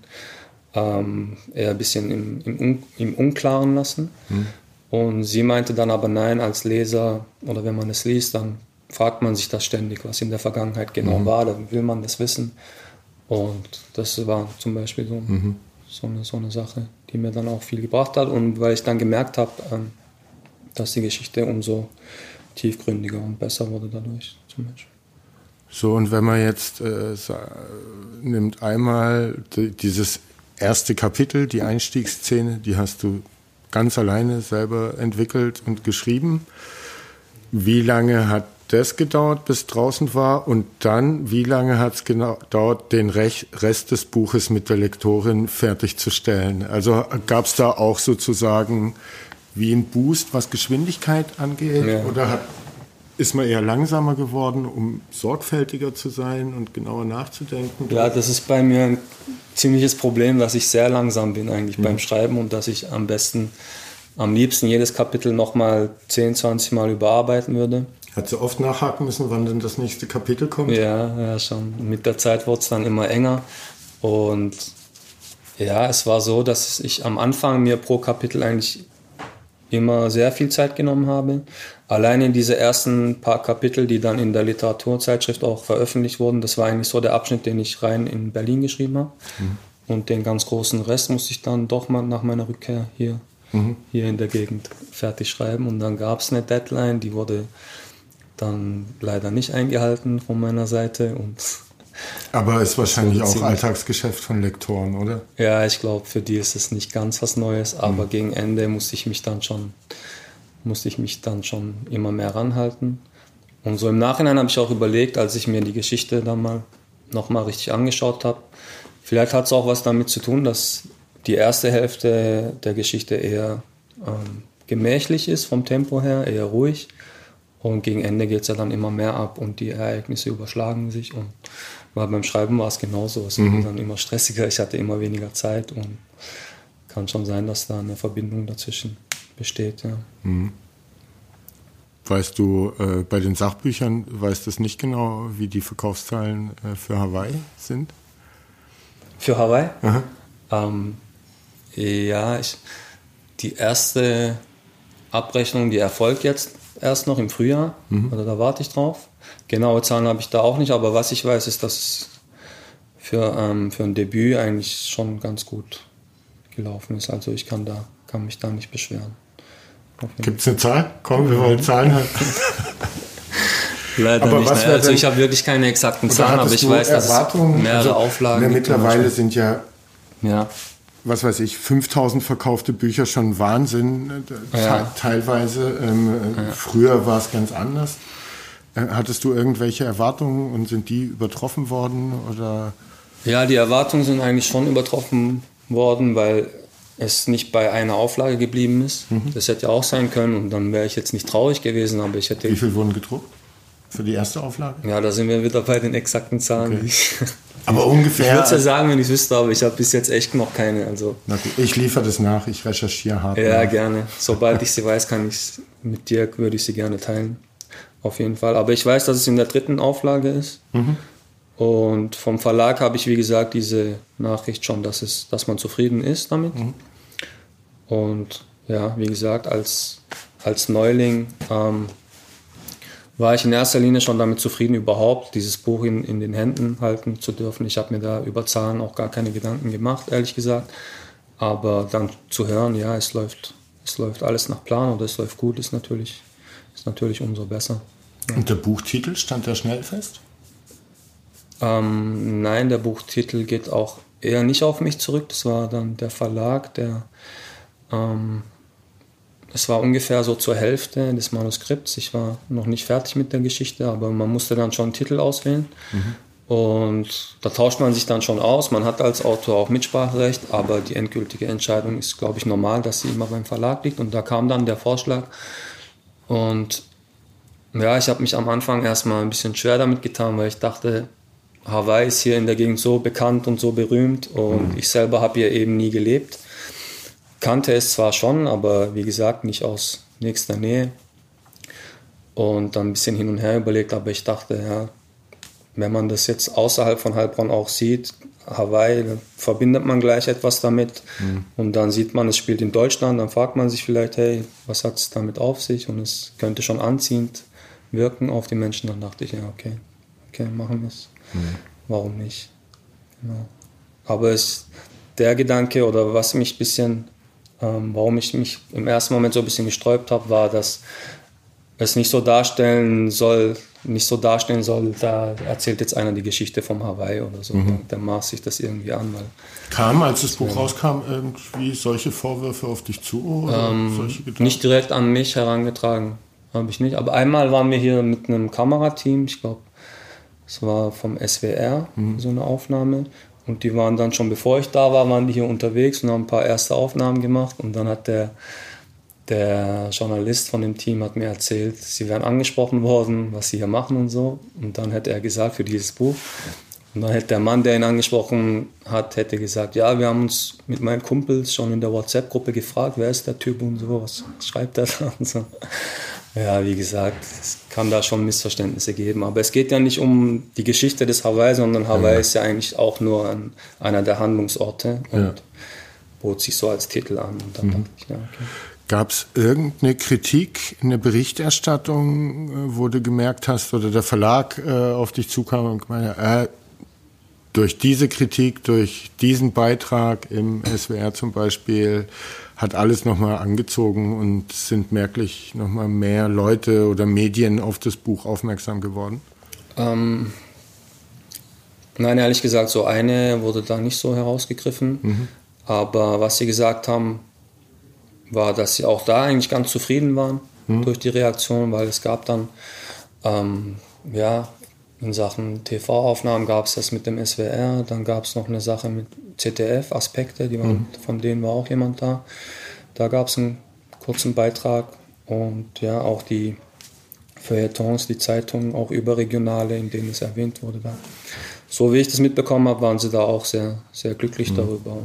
ähm, eher ein bisschen im, im, im Unklaren lassen. Mhm. Und sie meinte dann aber nein, als Leser oder wenn man es liest, dann fragt man sich das ständig, was in der Vergangenheit genau mhm. war, dann will man das wissen. Und das war zum Beispiel so, mhm. so, eine, so eine Sache die mir dann auch viel gebracht hat und weil ich dann gemerkt habe, ähm, dass die Geschichte umso tiefgründiger und besser wurde dadurch zum Beispiel. So, und wenn man jetzt äh, nimmt einmal dieses erste Kapitel, die Einstiegsszene, die hast du ganz alleine selber entwickelt und geschrieben. Wie lange hat das gedauert, bis draußen war? Und dann, wie lange hat es gedauert, den Rest des Buches mit der Lektorin fertigzustellen? Also gab es da auch sozusagen wie ein Boost, was Geschwindigkeit angeht? Ja. Oder hat, ist man eher langsamer geworden, um sorgfältiger zu sein und genauer nachzudenken? Ja, das ist bei mir ein ziemliches Problem, dass ich sehr langsam bin eigentlich mhm. beim Schreiben und dass ich am besten, am liebsten jedes Kapitel nochmal 10, 20 Mal überarbeiten würde. Hat sie oft nachhaken müssen, wann denn das nächste Kapitel kommt? Ja, ja schon. Mit der Zeit wurde es dann immer enger. Und ja, es war so, dass ich am Anfang mir pro Kapitel eigentlich immer sehr viel Zeit genommen habe. Alleine diese ersten paar Kapitel, die dann in der Literaturzeitschrift auch veröffentlicht wurden, das war eigentlich so der Abschnitt, den ich rein in Berlin geschrieben habe. Mhm. Und den ganz großen Rest musste ich dann doch mal nach meiner Rückkehr hier, mhm. hier in der Gegend fertig schreiben. Und dann gab es eine Deadline, die wurde dann leider nicht eingehalten von meiner Seite. Und aber ist wahrscheinlich auch Alltagsgeschäft von Lektoren, oder? Ja, ich glaube, für die ist es nicht ganz was Neues, aber mhm. gegen Ende musste ich mich dann schon, musste ich mich dann schon immer mehr ranhalten. Und so im Nachhinein habe ich auch überlegt, als ich mir die Geschichte dann mal nochmal richtig angeschaut habe, vielleicht hat es auch was damit zu tun, dass die erste Hälfte der Geschichte eher ähm, gemächlich ist vom Tempo her, eher ruhig. Und gegen Ende geht es ja dann immer mehr ab und die Ereignisse überschlagen sich. Und weil beim Schreiben war es genauso. Es mhm. wurde dann immer stressiger, ich hatte immer weniger Zeit und kann schon sein, dass da eine Verbindung dazwischen besteht. Ja. Mhm. Weißt du, äh, bei den Sachbüchern weißt du es nicht genau, wie die Verkaufszahlen äh, für Hawaii sind? Für Hawaii? Ähm, ja, ich, die erste Abrechnung, die erfolgt jetzt erst noch im Frühjahr. Mhm. Also da warte ich drauf. Genaue Zahlen habe ich da auch nicht, aber was ich weiß, ist, dass es für, ähm, für ein Debüt eigentlich schon ganz gut gelaufen ist. Also ich kann, da, kann mich da nicht beschweren. Gibt es eine Zahl? Komm, wir wollen Zahlen haben. Leider aber nicht. Was also ich habe wirklich keine exakten Zahlen, aber ich weiß, dass es mehrere also, Auflagen gibt. Mittlerweile sind ja, ja, was weiß ich, 5000 verkaufte Bücher schon Wahnsinn, äh, ja. teilweise. Ähm, ja. Früher war es ganz anders. Äh, hattest du irgendwelche Erwartungen und sind die übertroffen worden? Oder? Ja, die Erwartungen sind eigentlich schon übertroffen worden, weil es nicht bei einer Auflage geblieben ist. Mhm. Das hätte ja auch sein können und dann wäre ich jetzt nicht traurig gewesen, aber ich hätte. Wie viel wurden gedruckt? Für die erste Auflage? Ja, da sind wir wieder bei den exakten Zahlen. Okay. Aber ungefähr. Ich würde es ja sagen, wenn ich es wüsste, aber ich habe bis jetzt echt noch keine. Also. Ich liefere das nach, ich recherchiere hart. Ja, nach. gerne. Sobald ich sie weiß, kann ich mit dir, würde ich sie gerne teilen. Auf jeden Fall. Aber ich weiß, dass es in der dritten Auflage ist. Mhm. Und vom Verlag habe ich, wie gesagt, diese Nachricht schon, dass, es, dass man zufrieden ist damit. Mhm. Und ja, wie gesagt, als, als Neuling ähm, war ich in erster Linie schon damit zufrieden, überhaupt dieses Buch in, in den Händen halten zu dürfen. Ich habe mir da über Zahlen auch gar keine Gedanken gemacht, ehrlich gesagt. Aber dann zu hören, ja, es läuft, es läuft alles nach Plan oder es läuft gut, ist natürlich, ist natürlich umso besser. Ja. Und der Buchtitel stand der schnell fest? Ähm, nein, der Buchtitel geht auch eher nicht auf mich zurück. Das war dann der Verlag, der ähm, es war ungefähr so zur Hälfte des Manuskripts. Ich war noch nicht fertig mit der Geschichte, aber man musste dann schon einen Titel auswählen. Mhm. Und da tauscht man sich dann schon aus. Man hat als Autor auch Mitspracherecht, aber die endgültige Entscheidung ist, glaube ich, normal, dass sie immer beim Verlag liegt. Und da kam dann der Vorschlag. Und ja, ich habe mich am Anfang erstmal ein bisschen schwer damit getan, weil ich dachte, Hawaii ist hier in der Gegend so bekannt und so berühmt und mhm. ich selber habe hier eben nie gelebt kannte es zwar schon, aber wie gesagt, nicht aus nächster Nähe. Und dann ein bisschen hin und her überlegt, aber ich dachte, ja, wenn man das jetzt außerhalb von Heilbronn auch sieht, Hawaii, dann verbindet man gleich etwas damit. Mhm. Und dann sieht man, es spielt in Deutschland, dann fragt man sich vielleicht, hey, was hat es damit auf sich? Und es könnte schon anziehend wirken auf die Menschen. Dann dachte ich, ja, okay, okay, machen wir es. Mhm. Warum nicht? Genau. Aber es, der Gedanke oder was mich ein bisschen ähm, warum ich mich im ersten Moment so ein bisschen gesträubt habe, war, dass es nicht so darstellen soll, nicht so darstellen soll, da erzählt jetzt einer die Geschichte vom Hawaii oder so. Mhm. Dann maß sich das irgendwie an. Weil Kam, als das Buch rauskam, irgendwie solche Vorwürfe auf dich zu? Ähm, nicht direkt an mich herangetragen, habe ich nicht. Aber einmal waren wir hier mit einem Kamerateam, ich glaube, es war vom SWR, mhm. so eine Aufnahme. Und die waren dann schon, bevor ich da war, waren die hier unterwegs und haben ein paar erste Aufnahmen gemacht. Und dann hat der, der Journalist von dem Team hat mir erzählt, sie wären angesprochen worden, was sie hier machen und so. Und dann hätte er gesagt, für dieses Buch. Und dann hätte der Mann, der ihn angesprochen hat, hätte gesagt, ja, wir haben uns mit meinen Kumpels schon in der WhatsApp-Gruppe gefragt, wer ist der Typ und so, was schreibt er da und so. Ja, wie gesagt, es kann da schon Missverständnisse geben. Aber es geht ja nicht um die Geschichte des Hawaii, sondern Hawaii ja. ist ja eigentlich auch nur ein, einer der Handlungsorte und ja. bot sich so als Titel an. Und dann mhm. dachte ich, ja, okay. Gab es irgendeine Kritik, eine Berichterstattung, äh, wo du gemerkt hast, oder der Verlag äh, auf dich zukam und gemeint, äh, durch diese Kritik, durch diesen Beitrag im SWR zum Beispiel, hat alles nochmal angezogen und sind merklich nochmal mehr Leute oder Medien auf das Buch aufmerksam geworden? Ähm, nein, ehrlich gesagt, so eine wurde da nicht so herausgegriffen. Mhm. Aber was sie gesagt haben, war, dass sie auch da eigentlich ganz zufrieden waren mhm. durch die Reaktion, weil es gab dann ähm, ja in Sachen TV-Aufnahmen gab es das mit dem SWR, dann gab es noch eine Sache mit ZDF, Aspekte, die waren, mhm. von denen war auch jemand da. Da gab es einen kurzen Beitrag und ja, auch die Feuilletons, die Zeitungen, auch überregionale, in denen es erwähnt wurde. Da. So wie ich das mitbekommen habe, waren sie da auch sehr, sehr glücklich mhm. darüber.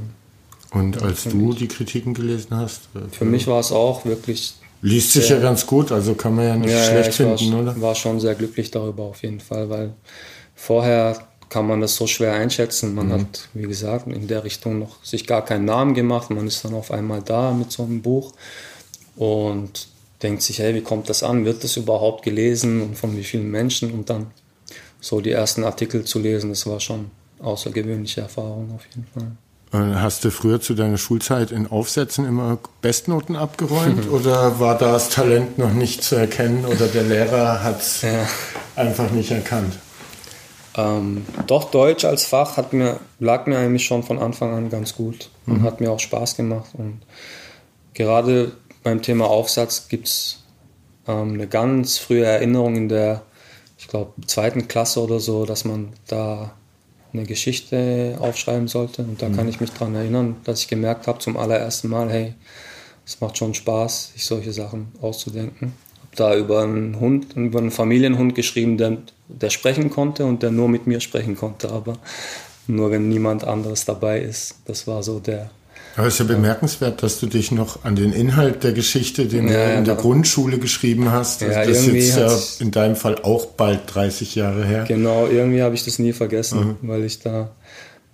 Und als du die Kritiken gelesen hast? Äh, für mich war es auch wirklich Liest sich ja ganz gut, also kann man ja nicht ja, schlecht ja, finden, war, oder? war schon sehr glücklich darüber auf jeden Fall, weil vorher kann man das so schwer einschätzen. Man mhm. hat, wie gesagt, in der Richtung noch sich gar keinen Namen gemacht. Man ist dann auf einmal da mit so einem Buch und denkt sich, hey, wie kommt das an? Wird das überhaupt gelesen und von wie vielen Menschen? Und dann so die ersten Artikel zu lesen, das war schon außergewöhnliche Erfahrung auf jeden Fall. Äh, hast du früher zu deiner Schulzeit in Aufsätzen immer Bestnoten abgeräumt oder war das Talent noch nicht zu erkennen oder der Lehrer hat es ja. einfach nicht erkannt? Ähm, doch, Deutsch als Fach hat mir, lag mir eigentlich schon von Anfang an ganz gut und mhm. hat mir auch Spaß gemacht. Und gerade beim Thema Aufsatz gibt es ähm, eine ganz frühe Erinnerung in der, ich glaube, zweiten Klasse oder so, dass man da eine Geschichte aufschreiben sollte. Und da mhm. kann ich mich daran erinnern, dass ich gemerkt habe zum allerersten Mal, hey, es macht schon Spaß, sich solche Sachen auszudenken. Habe da über einen Hund, über einen Familienhund geschrieben, der, der sprechen konnte und der nur mit mir sprechen konnte, aber nur wenn niemand anderes dabei ist. Das war so der aber es ist ja bemerkenswert, dass du dich noch an den Inhalt der Geschichte, den ja, du in der Grundschule geschrieben hast, also ja, das ist jetzt ja in deinem Fall auch bald 30 Jahre her. Genau, irgendwie habe ich das nie vergessen, mhm. weil ich da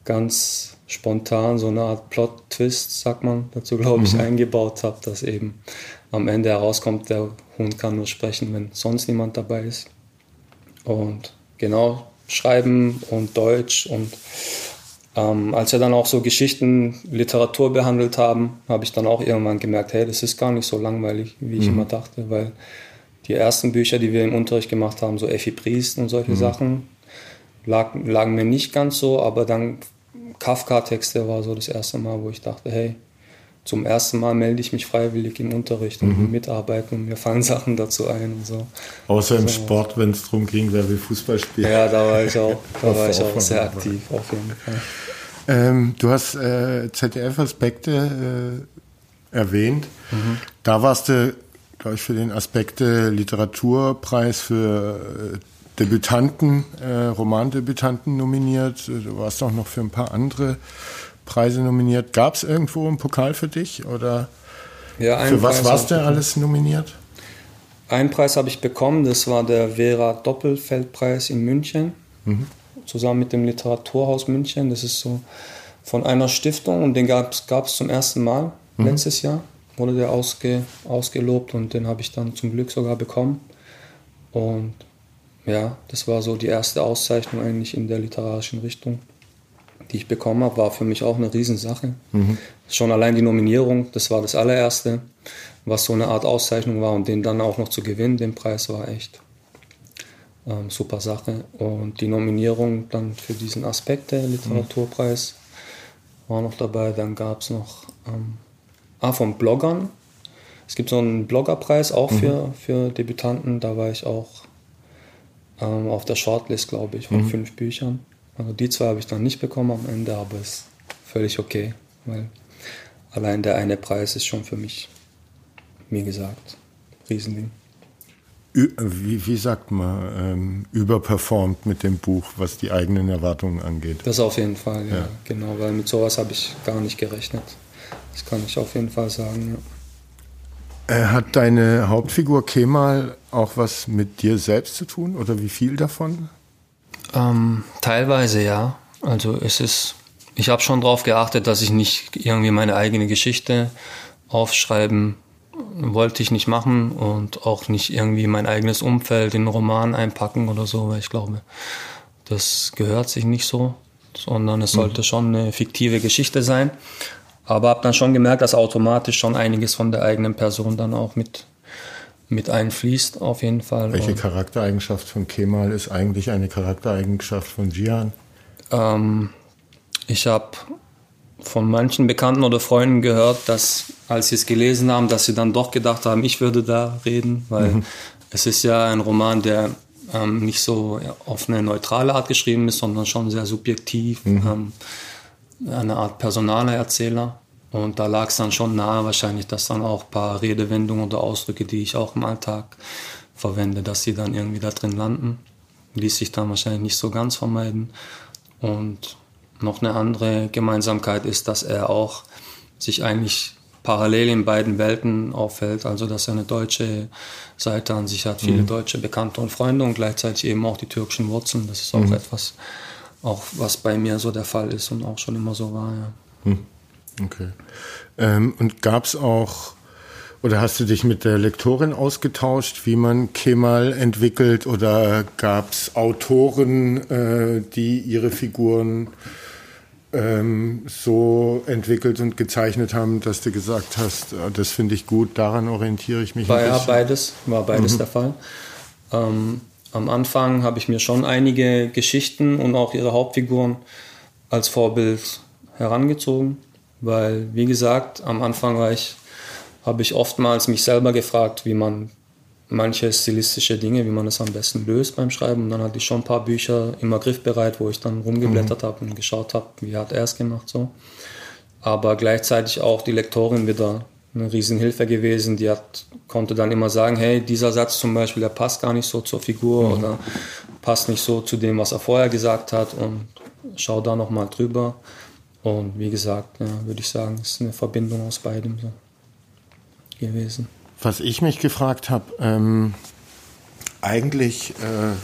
ganz spontan so eine Art Plot-Twist, sagt man, dazu glaube ich, mhm. eingebaut habe, dass eben am Ende herauskommt, der Hund kann nur sprechen, wenn sonst niemand dabei ist. Und genau, Schreiben und Deutsch und ähm, als wir dann auch so Geschichten, Literatur behandelt haben, habe ich dann auch irgendwann gemerkt, hey, das ist gar nicht so langweilig, wie ich mhm. immer dachte, weil die ersten Bücher, die wir im Unterricht gemacht haben, so Effi Priest und solche mhm. Sachen, lag, lagen mir nicht ganz so, aber dann Kafka-Texte war so das erste Mal, wo ich dachte, hey, zum ersten Mal melde ich mich freiwillig im Unterricht und mhm. mitarbeiten und mir fallen Sachen dazu ein und so. Außer im so. Sport, wenn es darum ging, wer will Fußball spielen. Ja, da war ich auch, da war ich auch sehr aktiv, auf jeden Fall. Ähm, du hast äh, ZDF-Aspekte äh, erwähnt. Mhm. Da warst du, glaube ich, für den Aspekte Literaturpreis für äh, Debütanten, äh, Romandebütanten nominiert. Du warst auch noch für ein paar andere Preise nominiert. Gab es irgendwo einen Pokal für dich oder ja, für was Preis warst du alles nominiert? Einen Preis habe ich bekommen, das war der Vera Doppelfeldpreis in München. Mhm zusammen mit dem Literaturhaus München. Das ist so von einer Stiftung und den gab es zum ersten Mal mhm. letztes Jahr. Wurde der ausge, ausgelobt und den habe ich dann zum Glück sogar bekommen. Und ja, das war so die erste Auszeichnung eigentlich in der literarischen Richtung, die ich bekommen habe. War für mich auch eine Riesensache. Mhm. Schon allein die Nominierung, das war das allererste, was so eine Art Auszeichnung war und den dann auch noch zu gewinnen, den Preis war echt ähm, super Sache. Und die Nominierung dann für diesen Aspekt der Literaturpreis war noch dabei. Dann gab es noch ähm, ah, von Bloggern. Es gibt so einen Bloggerpreis auch mhm. für, für Debütanten. Da war ich auch ähm, auf der Shortlist, glaube ich, von mhm. fünf Büchern. Also die zwei habe ich dann nicht bekommen am Ende, aber ist völlig okay, weil allein der eine Preis ist schon für mich, wie gesagt, Riesending wie, wie sagt man, ähm, überperformt mit dem Buch, was die eigenen Erwartungen angeht. Das auf jeden Fall, ja, ja. genau, weil mit sowas habe ich gar nicht gerechnet. Das kann ich auf jeden Fall sagen, ja. Äh, hat deine Hauptfigur Kemal auch was mit dir selbst zu tun oder wie viel davon? Ähm, teilweise ja. Also es ist, ich habe schon darauf geachtet, dass ich nicht irgendwie meine eigene Geschichte aufschreiben wollte ich nicht machen und auch nicht irgendwie mein eigenes Umfeld in einen Roman einpacken oder so, weil ich glaube, das gehört sich nicht so, sondern es sollte mhm. schon eine fiktive Geschichte sein. Aber habe dann schon gemerkt, dass automatisch schon einiges von der eigenen Person dann auch mit, mit einfließt, auf jeden Fall. Welche und, Charaktereigenschaft von Kemal ist eigentlich eine Charaktereigenschaft von Jihan? Ähm, ich habe von manchen Bekannten oder Freunden gehört, dass als sie es gelesen haben, dass sie dann doch gedacht haben, ich würde da reden, weil mhm. es ist ja ein Roman, der ähm, nicht so auf eine neutrale Art geschrieben ist, sondern schon sehr subjektiv, mhm. ähm, eine Art personaler Erzähler. Und da lag es dann schon nahe wahrscheinlich, dass dann auch ein paar Redewendungen oder Ausdrücke, die ich auch im Alltag verwende, dass sie dann irgendwie da drin landen. Ließ sich dann wahrscheinlich nicht so ganz vermeiden. Und noch eine andere Gemeinsamkeit ist, dass er auch sich eigentlich parallel in beiden Welten auffällt. Also dass er eine deutsche Seite an sich hat, viele mhm. deutsche Bekannte und Freunde und gleichzeitig eben auch die türkischen Wurzeln. Das ist auch mhm. etwas, auch was bei mir so der Fall ist und auch schon immer so war. Ja. Mhm. Okay. Ähm, und gab es auch oder hast du dich mit der Lektorin ausgetauscht, wie man Kemal entwickelt? Oder gab es Autoren, äh, die ihre Figuren ähm, so entwickelt und gezeichnet haben, dass du gesagt hast, äh, das finde ich gut, daran orientiere ich mich. War ja beides, war beides mhm. der Fall. Ähm, am Anfang habe ich mir schon einige Geschichten und auch ihre Hauptfiguren als Vorbild herangezogen, weil wie gesagt, am Anfang war ich, habe ich oftmals mich selber gefragt, wie man manche stilistische Dinge, wie man es am besten löst beim Schreiben. Und dann hatte ich schon ein paar Bücher immer griffbereit, wo ich dann rumgeblättert mhm. habe und geschaut habe, wie hat er es gemacht so. Aber gleichzeitig auch die Lektorin wieder eine Riesenhilfe gewesen. Die hat, konnte dann immer sagen, hey, dieser Satz zum Beispiel, der passt gar nicht so zur Figur mhm. oder passt nicht so zu dem, was er vorher gesagt hat und schau da nochmal drüber. Und wie gesagt, ja, würde ich sagen, es ist eine Verbindung aus beidem so gewesen. Was ich mich gefragt habe, ähm, eigentlich äh,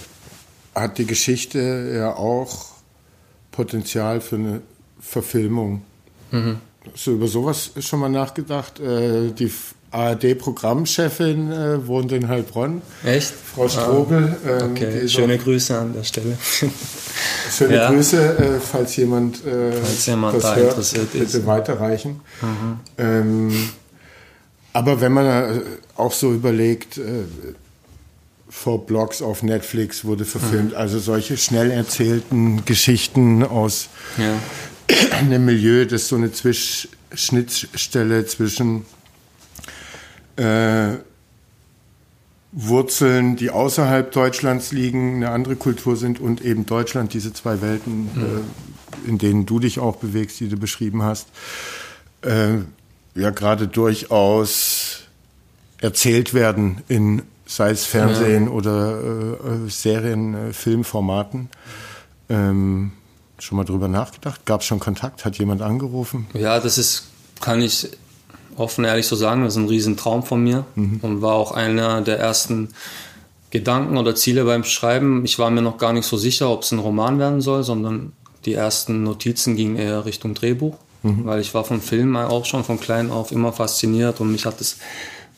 hat die Geschichte ja auch Potenzial für eine Verfilmung. Mhm. Hast du über sowas schon mal nachgedacht? Äh, die ARD-Programmchefin äh, wohnt in Heilbronn. Echt? Frau Strobel. Ah, okay. Schöne Grüße an der Stelle. Schöne ja. Grüße, äh, falls jemand, äh, falls jemand das da hört, interessiert bitte ist. weiterreichen. Mhm. Ähm, aber wenn man äh, auch so überlegt, äh, vor Blogs auf Netflix wurde verfilmt, mhm. also solche schnell erzählten Geschichten aus ja. einem Milieu, das so eine Zwisch Schnittstelle zwischen äh, Wurzeln, die außerhalb Deutschlands liegen, eine andere Kultur sind und eben Deutschland, diese zwei Welten, mhm. äh, in denen du dich auch bewegst, die du beschrieben hast. Äh, ja gerade durchaus erzählt werden in sei es Fernsehen ja. oder äh, Serien, äh, Filmformaten. Ähm, schon mal drüber nachgedacht? Gab es schon Kontakt? Hat jemand angerufen? Ja, das ist, kann ich offen ehrlich so sagen, das ist ein Riesentraum von mir mhm. und war auch einer der ersten Gedanken oder Ziele beim Schreiben. Ich war mir noch gar nicht so sicher, ob es ein Roman werden soll, sondern die ersten Notizen gingen eher Richtung Drehbuch mhm. weil ich war vom Film auch schon von klein auf immer fasziniert und mich hat es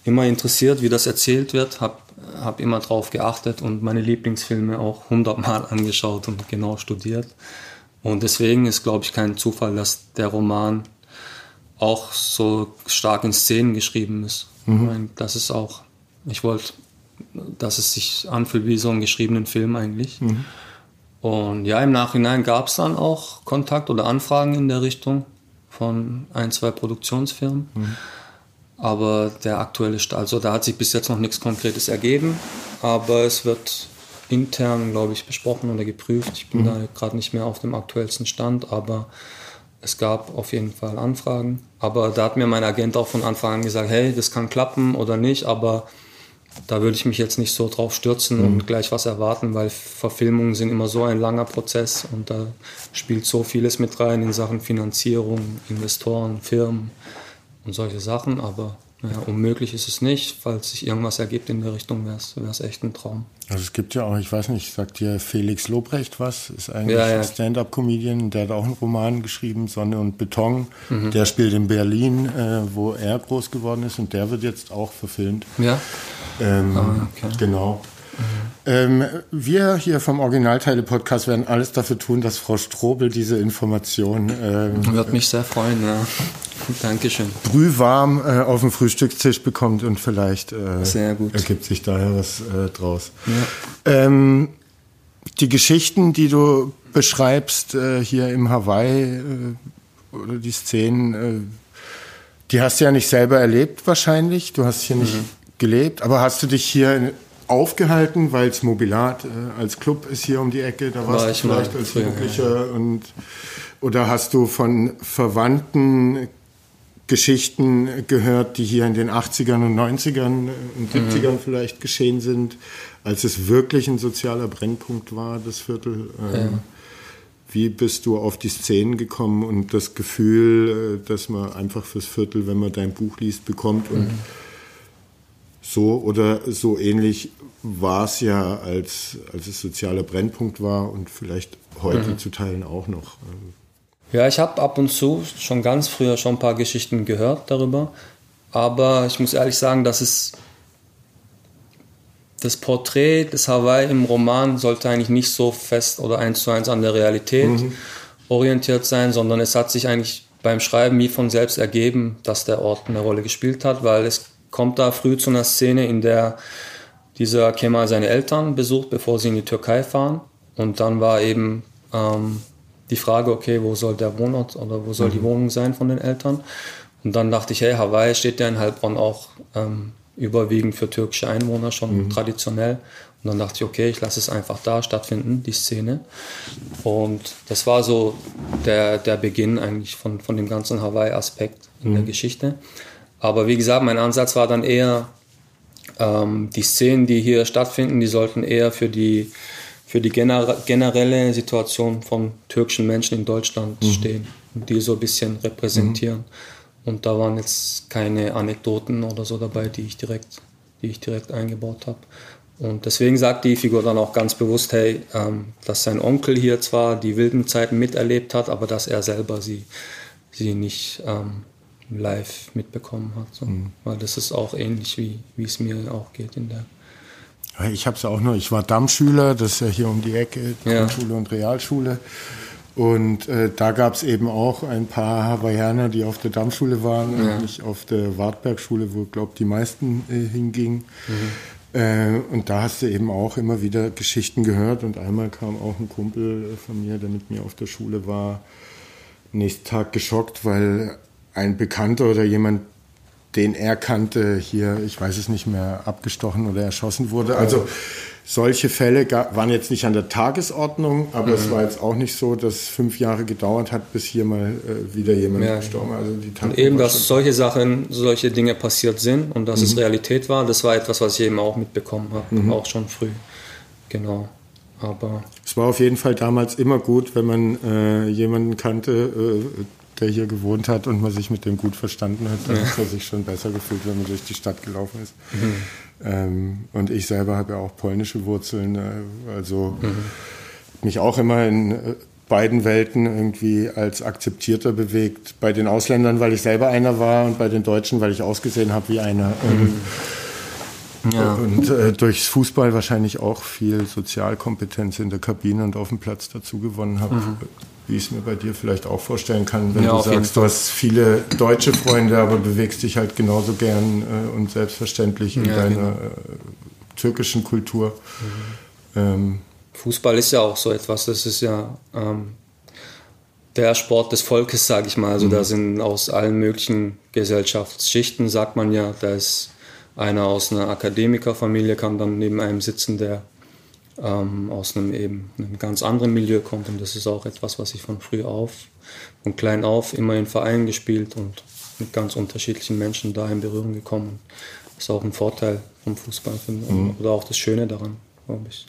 immer interessiert, wie das erzählt wird, habe hab immer drauf geachtet und meine Lieblingsfilme auch hundertmal angeschaut und genau studiert. Und deswegen ist, glaube ich, kein Zufall, dass der Roman auch so stark in Szenen geschrieben ist. Mhm. Meine, das ist auch, ich wollte, dass es sich anfühlt wie so ein geschriebenen Film eigentlich. Mhm. Und ja, im Nachhinein gab es dann auch Kontakt oder Anfragen in der Richtung von ein, zwei Produktionsfirmen. Mhm. Aber der aktuelle Stand, also da hat sich bis jetzt noch nichts Konkretes ergeben, aber es wird intern, glaube ich, besprochen oder geprüft. Ich bin mhm. da gerade nicht mehr auf dem aktuellsten Stand, aber es gab auf jeden Fall Anfragen. Aber da hat mir mein Agent auch von Anfang an gesagt, hey, das kann klappen oder nicht, aber da würde ich mich jetzt nicht so drauf stürzen mhm. und gleich was erwarten, weil Verfilmungen sind immer so ein langer Prozess und da spielt so vieles mit rein in Sachen Finanzierung, Investoren, Firmen und solche Sachen. Aber ja, unmöglich ist es nicht. Falls sich irgendwas ergibt in der Richtung, wäre es echt ein Traum. Also es gibt ja auch, ich weiß nicht, sagt dir Felix Lobrecht was? Ist eigentlich ja, ja. Stand-up-Comedian, der hat auch einen Roman geschrieben, Sonne und Beton. Mhm. Der spielt in Berlin, äh, wo er groß geworden ist und der wird jetzt auch verfilmt. Ja. Ähm, ah, okay. Genau. Ähm, wir hier vom Originalteile-Podcast werden alles dafür tun, dass Frau Strobel diese Information. Ähm, Wird mich sehr freuen, ja. Dankeschön. Brühwarm äh, auf dem Frühstückstisch bekommt und vielleicht äh, sehr gut. ergibt sich daher was äh, draus. Ja. Ähm, die Geschichten, die du beschreibst äh, hier im Hawaii äh, oder die Szenen, äh, die hast du ja nicht selber erlebt wahrscheinlich. Du hast hier mhm. nicht gelebt, aber hast du dich hier aufgehalten, weil es Mobilat äh, als Club ist hier um die Ecke, da warst War du vielleicht als Jugendlicher ja. und oder hast du von Verwandten Geschichten gehört, die hier in den 80ern und 90ern und 70ern mhm. vielleicht geschehen sind, als es wirklich ein sozialer Brennpunkt war, das Viertel. Ähm, ja. Wie bist du auf die Szenen gekommen und das Gefühl, äh, dass man einfach fürs Viertel, wenn man dein Buch liest, bekommt und mhm so oder so ähnlich war es ja, als, als es sozialer Brennpunkt war und vielleicht heute mhm. zu Teilen auch noch. Ja, ich habe ab und zu schon ganz früher schon ein paar Geschichten gehört darüber, aber ich muss ehrlich sagen, dass es das Porträt des Hawaii im Roman sollte eigentlich nicht so fest oder eins zu eins an der Realität mhm. orientiert sein, sondern es hat sich eigentlich beim Schreiben wie von selbst ergeben, dass der Ort eine Rolle gespielt hat, weil es kommt da früh zu einer Szene, in der dieser Kemal seine Eltern besucht, bevor sie in die Türkei fahren. Und dann war eben ähm, die Frage, okay, wo soll der Wohnort oder wo soll mhm. die Wohnung sein von den Eltern? Und dann dachte ich, hey, Hawaii steht ja in Heilbronn auch ähm, überwiegend für türkische Einwohner schon mhm. traditionell. Und dann dachte ich, okay, ich lasse es einfach da stattfinden, die Szene. Und das war so der, der Beginn eigentlich von, von dem ganzen Hawaii-Aspekt in mhm. der Geschichte. Aber wie gesagt, mein Ansatz war dann eher, ähm, die Szenen, die hier stattfinden, die sollten eher für die, für die gener generelle Situation von türkischen Menschen in Deutschland mhm. stehen und die so ein bisschen repräsentieren. Mhm. Und da waren jetzt keine Anekdoten oder so dabei, die ich direkt, die ich direkt eingebaut habe. Und deswegen sagt die Figur dann auch ganz bewusst, hey, ähm, dass sein Onkel hier zwar die wilden Zeiten miterlebt hat, aber dass er selber sie, sie nicht ähm, live mitbekommen hat. So. Mhm. Weil das ist auch ähnlich, wie, wie es mir auch geht in der. Ich habe es auch nur, ich war Dammschüler, das ist ja hier um die Ecke, Grundschule ja. und Realschule. Und äh, da gab es eben auch ein paar Hawaiianer, die auf der Dammschule waren ja. und nicht auf der Wartbergschule, wo, glaube die meisten äh, hingingen. Mhm. Äh, und da hast du eben auch immer wieder Geschichten gehört. Und einmal kam auch ein Kumpel von mir, der mit mir auf der Schule war, nächsten Tag geschockt, weil ein Bekannter oder jemand, den er kannte, hier, ich weiß es nicht mehr, abgestochen oder erschossen wurde. Also solche Fälle waren jetzt nicht an der Tagesordnung, aber mhm. es war jetzt auch nicht so, dass fünf Jahre gedauert hat, bis hier mal äh, wieder jemand ja. gestorben also die Und eben, dass solche Sachen, solche Dinge passiert sind und dass mhm. es Realität war, das war etwas, was ich eben auch mitbekommen habe, mhm. auch schon früh. Genau. Aber es war auf jeden Fall damals immer gut, wenn man äh, jemanden kannte, äh, der hier gewohnt hat und man sich mit dem gut verstanden hat, dann ja. hat er sich schon besser gefühlt, wenn man durch die Stadt gelaufen ist. Mhm. Ähm, und ich selber habe ja auch polnische Wurzeln, äh, also mhm. mich auch immer in äh, beiden Welten irgendwie als akzeptierter bewegt. Bei den Ausländern, weil ich selber einer war und bei den Deutschen, weil ich ausgesehen habe wie einer. Mhm. Ja. Und äh, durchs Fußball wahrscheinlich auch viel Sozialkompetenz in der Kabine und auf dem Platz dazu gewonnen habe. Mhm wie ich es mir bei dir vielleicht auch vorstellen kann, wenn ja, du sagst, du hast viele deutsche Freunde, aber bewegst dich halt genauso gern äh, und selbstverständlich in ja, deiner genau. äh, türkischen Kultur. Mhm. Ähm, Fußball ist ja auch so etwas, das ist ja ähm, der Sport des Volkes, sage ich mal. Also mhm. da sind aus allen möglichen Gesellschaftsschichten, sagt man ja, da ist einer aus einer Akademikerfamilie, kann dann neben einem sitzen, der ähm, aus einem eben einem ganz anderen Milieu kommt. Und das ist auch etwas, was ich von früh auf, von klein auf immer in Vereinen gespielt und mit ganz unterschiedlichen Menschen da in Berührung gekommen. Das ist auch ein Vorteil vom Fußball finde mhm. oder auch das Schöne daran, glaube ich.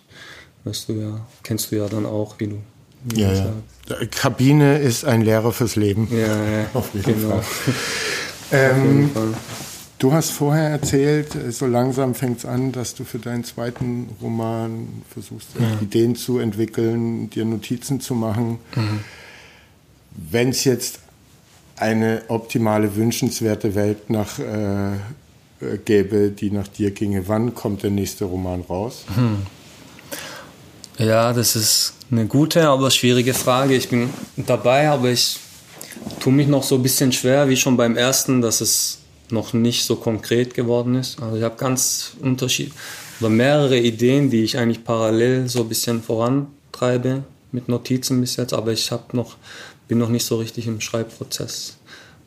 Weißt du ja, kennst du ja dann auch, wie du. Wie ja, ja. Kabine ist ein Lehrer fürs Leben. Ja, ja. Auf jeden genau. Fall. ähm, Du hast vorher erzählt, äh, so langsam fängt es an, dass du für deinen zweiten Roman versuchst, ja. Ideen zu entwickeln, dir Notizen zu machen. Mhm. Wenn es jetzt eine optimale, wünschenswerte Welt nach, äh, gäbe, die nach dir ginge, wann kommt der nächste Roman raus? Hm. Ja, das ist eine gute, aber schwierige Frage. Ich bin dabei, aber ich tue mich noch so ein bisschen schwer, wie schon beim ersten, dass es noch nicht so konkret geworden ist. Also ich habe ganz Unterschied oder mehrere Ideen, die ich eigentlich parallel so ein bisschen vorantreibe mit Notizen bis jetzt, aber ich habe noch bin noch nicht so richtig im Schreibprozess.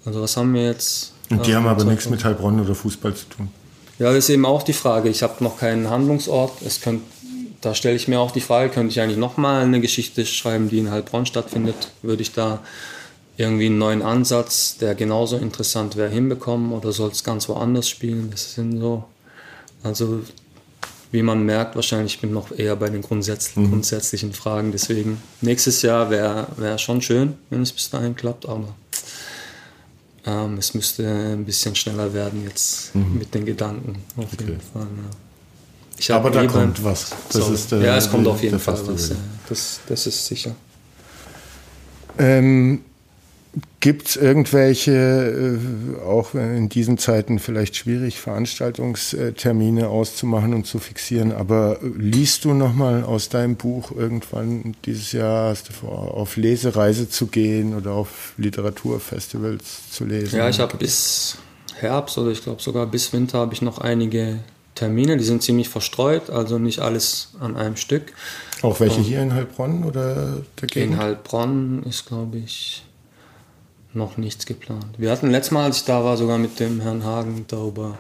Also was haben wir jetzt? Und die äh, haben aber nichts mit Heilbronn oder Fußball zu tun. Ja, das ist eben auch die Frage. Ich habe noch keinen Handlungsort. Es könnt, da stelle ich mir auch die Frage, könnte ich eigentlich nochmal eine Geschichte schreiben, die in Heilbronn stattfindet? Würde ich da irgendwie einen neuen Ansatz, der genauso interessant wäre, hinbekommen oder soll es ganz woanders spielen? Das sind so, also wie man merkt, wahrscheinlich bin ich noch eher bei den grundsätzlichen, mhm. grundsätzlichen Fragen. Deswegen nächstes Jahr wäre wär schon schön, wenn es bis dahin klappt, aber ähm, es müsste ein bisschen schneller werden jetzt mhm. mit den Gedanken. Auf okay. jeden Fall. Ja. aber da kommt was. Das ist der, ja, es kommt auf jeden Fall was. Ja. Das, das ist sicher. Ähm, Gibt es irgendwelche, äh, auch in diesen Zeiten vielleicht schwierig, Veranstaltungstermine auszumachen und zu fixieren, aber liest du nochmal aus deinem Buch irgendwann dieses Jahr, hast du vor, auf Lesereise zu gehen oder auf Literaturfestivals zu lesen? Ja, ich habe bis Herbst oder ich glaube sogar bis Winter habe ich noch einige Termine, die sind ziemlich verstreut, also nicht alles an einem Stück. Auch welche hier in Heilbronn oder der Gegend? In Heilbronn ist, glaube ich, noch nichts geplant. Wir hatten letztes Mal, als ich da war, sogar mit dem Herrn Hagen darüber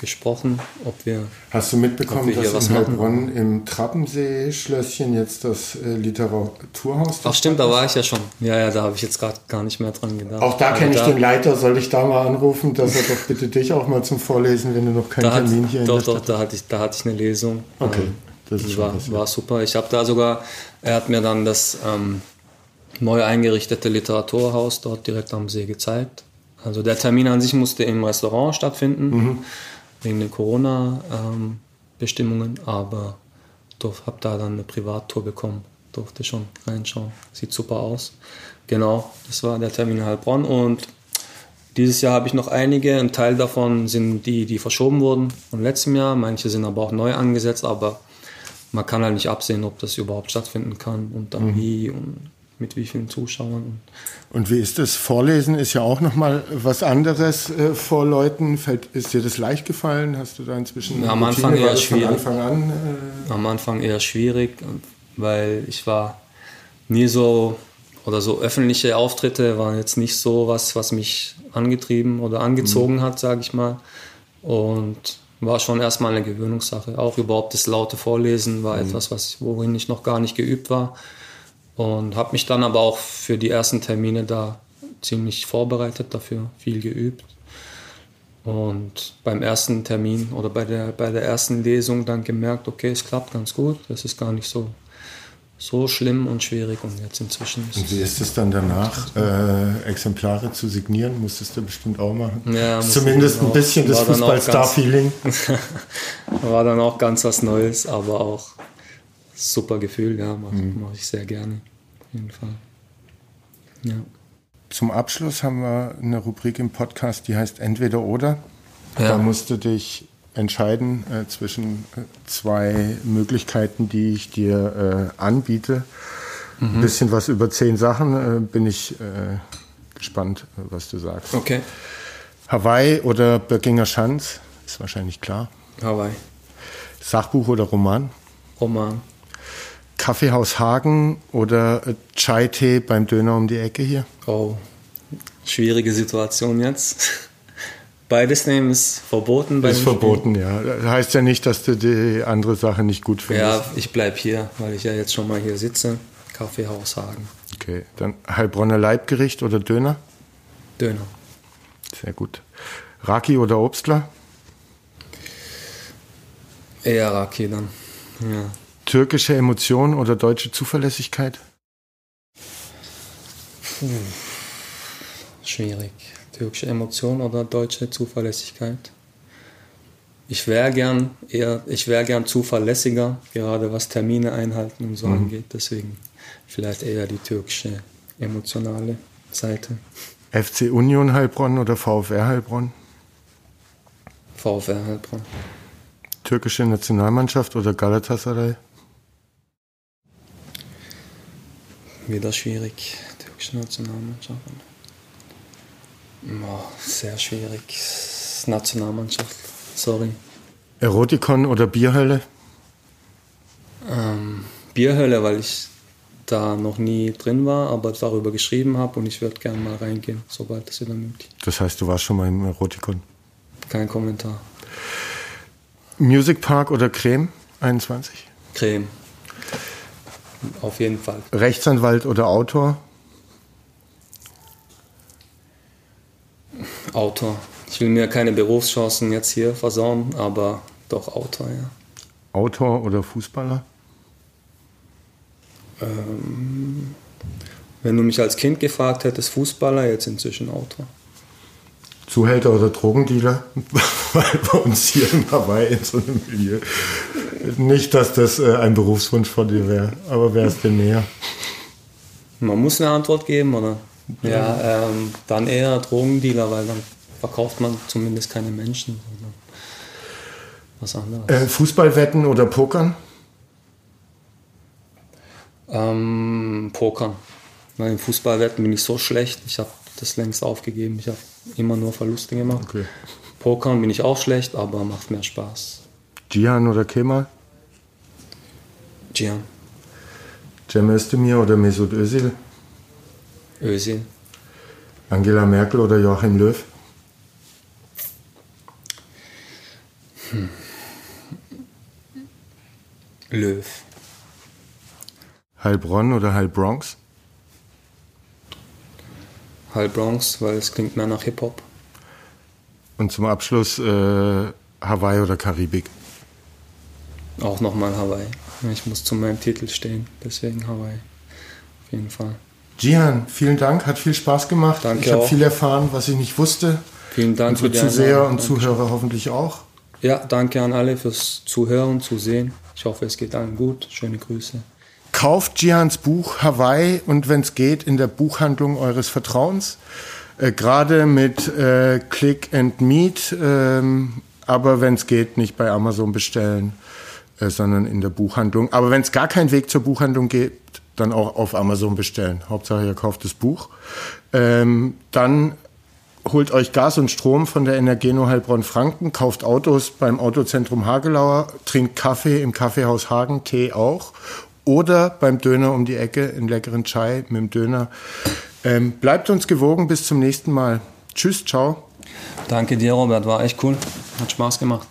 gesprochen, ob wir. Hast du mitbekommen, dass in Heilbronn im Trappensee-Schlösschen jetzt das äh, Literaturhaus Ach stimmt, da war ich ja schon. Ja, ja, da habe ich jetzt gerade gar nicht mehr dran gedacht. Auch da kenne ich da, den Leiter, soll ich da mal anrufen, dass er doch bitte dich auch mal zum Vorlesen, wenn du noch keinen Termin hat, hier doch, in der Doch, doch, da hatte ich, da hatte ich eine Lesung. Okay, das ist war, war super. Ich habe da sogar, er hat mir dann das ähm, neu eingerichtete Literaturhaus dort direkt am See gezeigt. Also der Termin an sich musste im Restaurant stattfinden, mhm. wegen den Corona-Bestimmungen, aber ich habe da dann eine Privattour bekommen, durfte schon reinschauen. Sieht super aus. Genau, das war der Termin in Heilbronn und dieses Jahr habe ich noch einige. Ein Teil davon sind die, die verschoben wurden von letztem Jahr. Manche sind aber auch neu angesetzt, aber man kann halt nicht absehen, ob das überhaupt stattfinden kann und dann mhm. wie und mit wie vielen Zuschauern. Und wie ist das? Vorlesen ist ja auch nochmal was anderes äh, vor Leuten. Fällt, ist dir das leicht gefallen? Hast du da inzwischen ja, am Anfang eher schwierig. Anfang an, äh am Anfang eher schwierig, weil ich war nie so oder so öffentliche Auftritte waren jetzt nicht so was, was mich angetrieben oder angezogen mhm. hat, sage ich mal. Und war schon erstmal eine Gewöhnungssache. Auch überhaupt das laute Vorlesen war mhm. etwas, was, worin ich noch gar nicht geübt war. Und habe mich dann aber auch für die ersten Termine da ziemlich vorbereitet, dafür viel geübt. Und beim ersten Termin oder bei der, bei der ersten Lesung dann gemerkt, okay, es klappt ganz gut, das ist gar nicht so, so schlimm und schwierig. Und jetzt inzwischen ist Und wie ist es dann danach, äh, Exemplare zu signieren? Musstest du bestimmt auch machen. Ja, Zumindest ein bisschen das Fußballstar-Feeling. war dann auch ganz was Neues, aber auch super Gefühl, ja, mache mhm. mach ich sehr gerne jeden Fall. Ja. Zum Abschluss haben wir eine Rubrik im Podcast, die heißt Entweder oder. Ja. Da musst du dich entscheiden äh, zwischen äh, zwei Möglichkeiten, die ich dir äh, anbiete. Mhm. Ein bisschen was über zehn Sachen äh, bin ich äh, gespannt, was du sagst. Okay. Hawaii oder Böckinger Schanz? Ist wahrscheinlich klar. Hawaii. Sachbuch oder Roman? Roman. Kaffeehaus Hagen oder Chai-Tee beim Döner um die Ecke hier? Oh, schwierige Situation jetzt. Beides nehmen ist verboten. Ist verboten, Spiel. ja. Das heißt ja nicht, dass du die andere Sache nicht gut findest. Ja, ich bleibe hier, weil ich ja jetzt schon mal hier sitze. Kaffeehaus Hagen. Okay, dann Heilbronner Leibgericht oder Döner? Döner. Sehr gut. Raki oder Obstler? Eher Raki dann, ja. Türkische Emotion oder deutsche Zuverlässigkeit? Puh. Schwierig. Türkische Emotion oder deutsche Zuverlässigkeit? Ich wäre gern eher, ich wäre gern zuverlässiger, gerade was Termine einhalten und so mhm. angeht. Deswegen vielleicht eher die türkische emotionale Seite. FC Union Heilbronn oder VfR Heilbronn? VfR Heilbronn. Türkische Nationalmannschaft oder Galatasaray? Wieder schwierig. Türkische Nationalmannschaft. Oh, sehr schwierig. Nationalmannschaft. Sorry. Erotikon oder Bierhölle? Ähm, Bierhölle, weil ich da noch nie drin war, aber darüber geschrieben habe und ich würde gerne mal reingehen, sobald das wieder möglich ist. Das heißt, du warst schon mal im Erotikon? Kein Kommentar. Music Park oder Creme 21? Creme. Auf jeden Fall. Rechtsanwalt oder Autor? Autor. Ich will mir keine Berufschancen jetzt hier versauen, aber doch Autor, ja. Autor oder Fußballer? Ähm, wenn du mich als Kind gefragt hättest, Fußballer, jetzt inzwischen Autor. Zuhälter oder Drogendealer? Weil bei uns hier in Hawaii in so einem Milieu. Nicht, dass das äh, ein Berufswunsch von dir wäre, aber wäre es denn näher? Man muss eine Antwort geben, oder? Ja, ja ähm, dann eher Drogendealer, weil dann verkauft man zumindest keine Menschen, sondern was anderes. Äh, Fußballwetten oder Pokern? Ähm, Pokern. Weil im Fußballwetten bin ich so schlecht, ich habe das längst aufgegeben. Ich habe immer nur Verluste gemacht. Okay. Pokern bin ich auch schlecht, aber macht mehr Spaß. Gian oder Kemal? Gian. Cem Özdemir oder Mesut Özil? Özil. Angela Merkel oder Joachim Löw? Hm. Löw. Heilbronn oder Heilbronx? Heilbronx, weil es klingt mehr nach Hip-Hop. Und zum Abschluss äh, Hawaii oder Karibik? Auch nochmal Hawaii. Ich muss zu meinem Titel stehen, deswegen Hawaii. Auf jeden Fall. Gian, vielen Dank, hat viel Spaß gemacht. Danke ich habe viel erfahren, was ich nicht wusste. Vielen Dank Unsere für die Zuseher und Zuhörer hoffentlich auch. Ja, danke an alle fürs Zuhören und Zusehen. Ich hoffe, es geht allen gut. Schöne Grüße. Kauft Gians Buch Hawaii und wenn es geht, in der Buchhandlung eures Vertrauens. Äh, Gerade mit äh, Click and Meet, ähm, aber wenn es geht, nicht bei Amazon bestellen, äh, sondern in der Buchhandlung. Aber wenn es gar keinen Weg zur Buchhandlung gibt, dann auch auf Amazon bestellen. Hauptsache, ihr kauft das Buch. Ähm, dann holt euch Gas und Strom von der Energeno Heilbronn Franken, kauft Autos beim Autozentrum Hagelauer, trinkt Kaffee im Kaffeehaus Hagen, Tee auch oder beim Döner um die Ecke einen leckeren Chai mit dem Döner. Ähm, bleibt uns gewogen, bis zum nächsten Mal. Tschüss, ciao. Danke dir, Robert, war echt cool. Hat Spaß gemacht.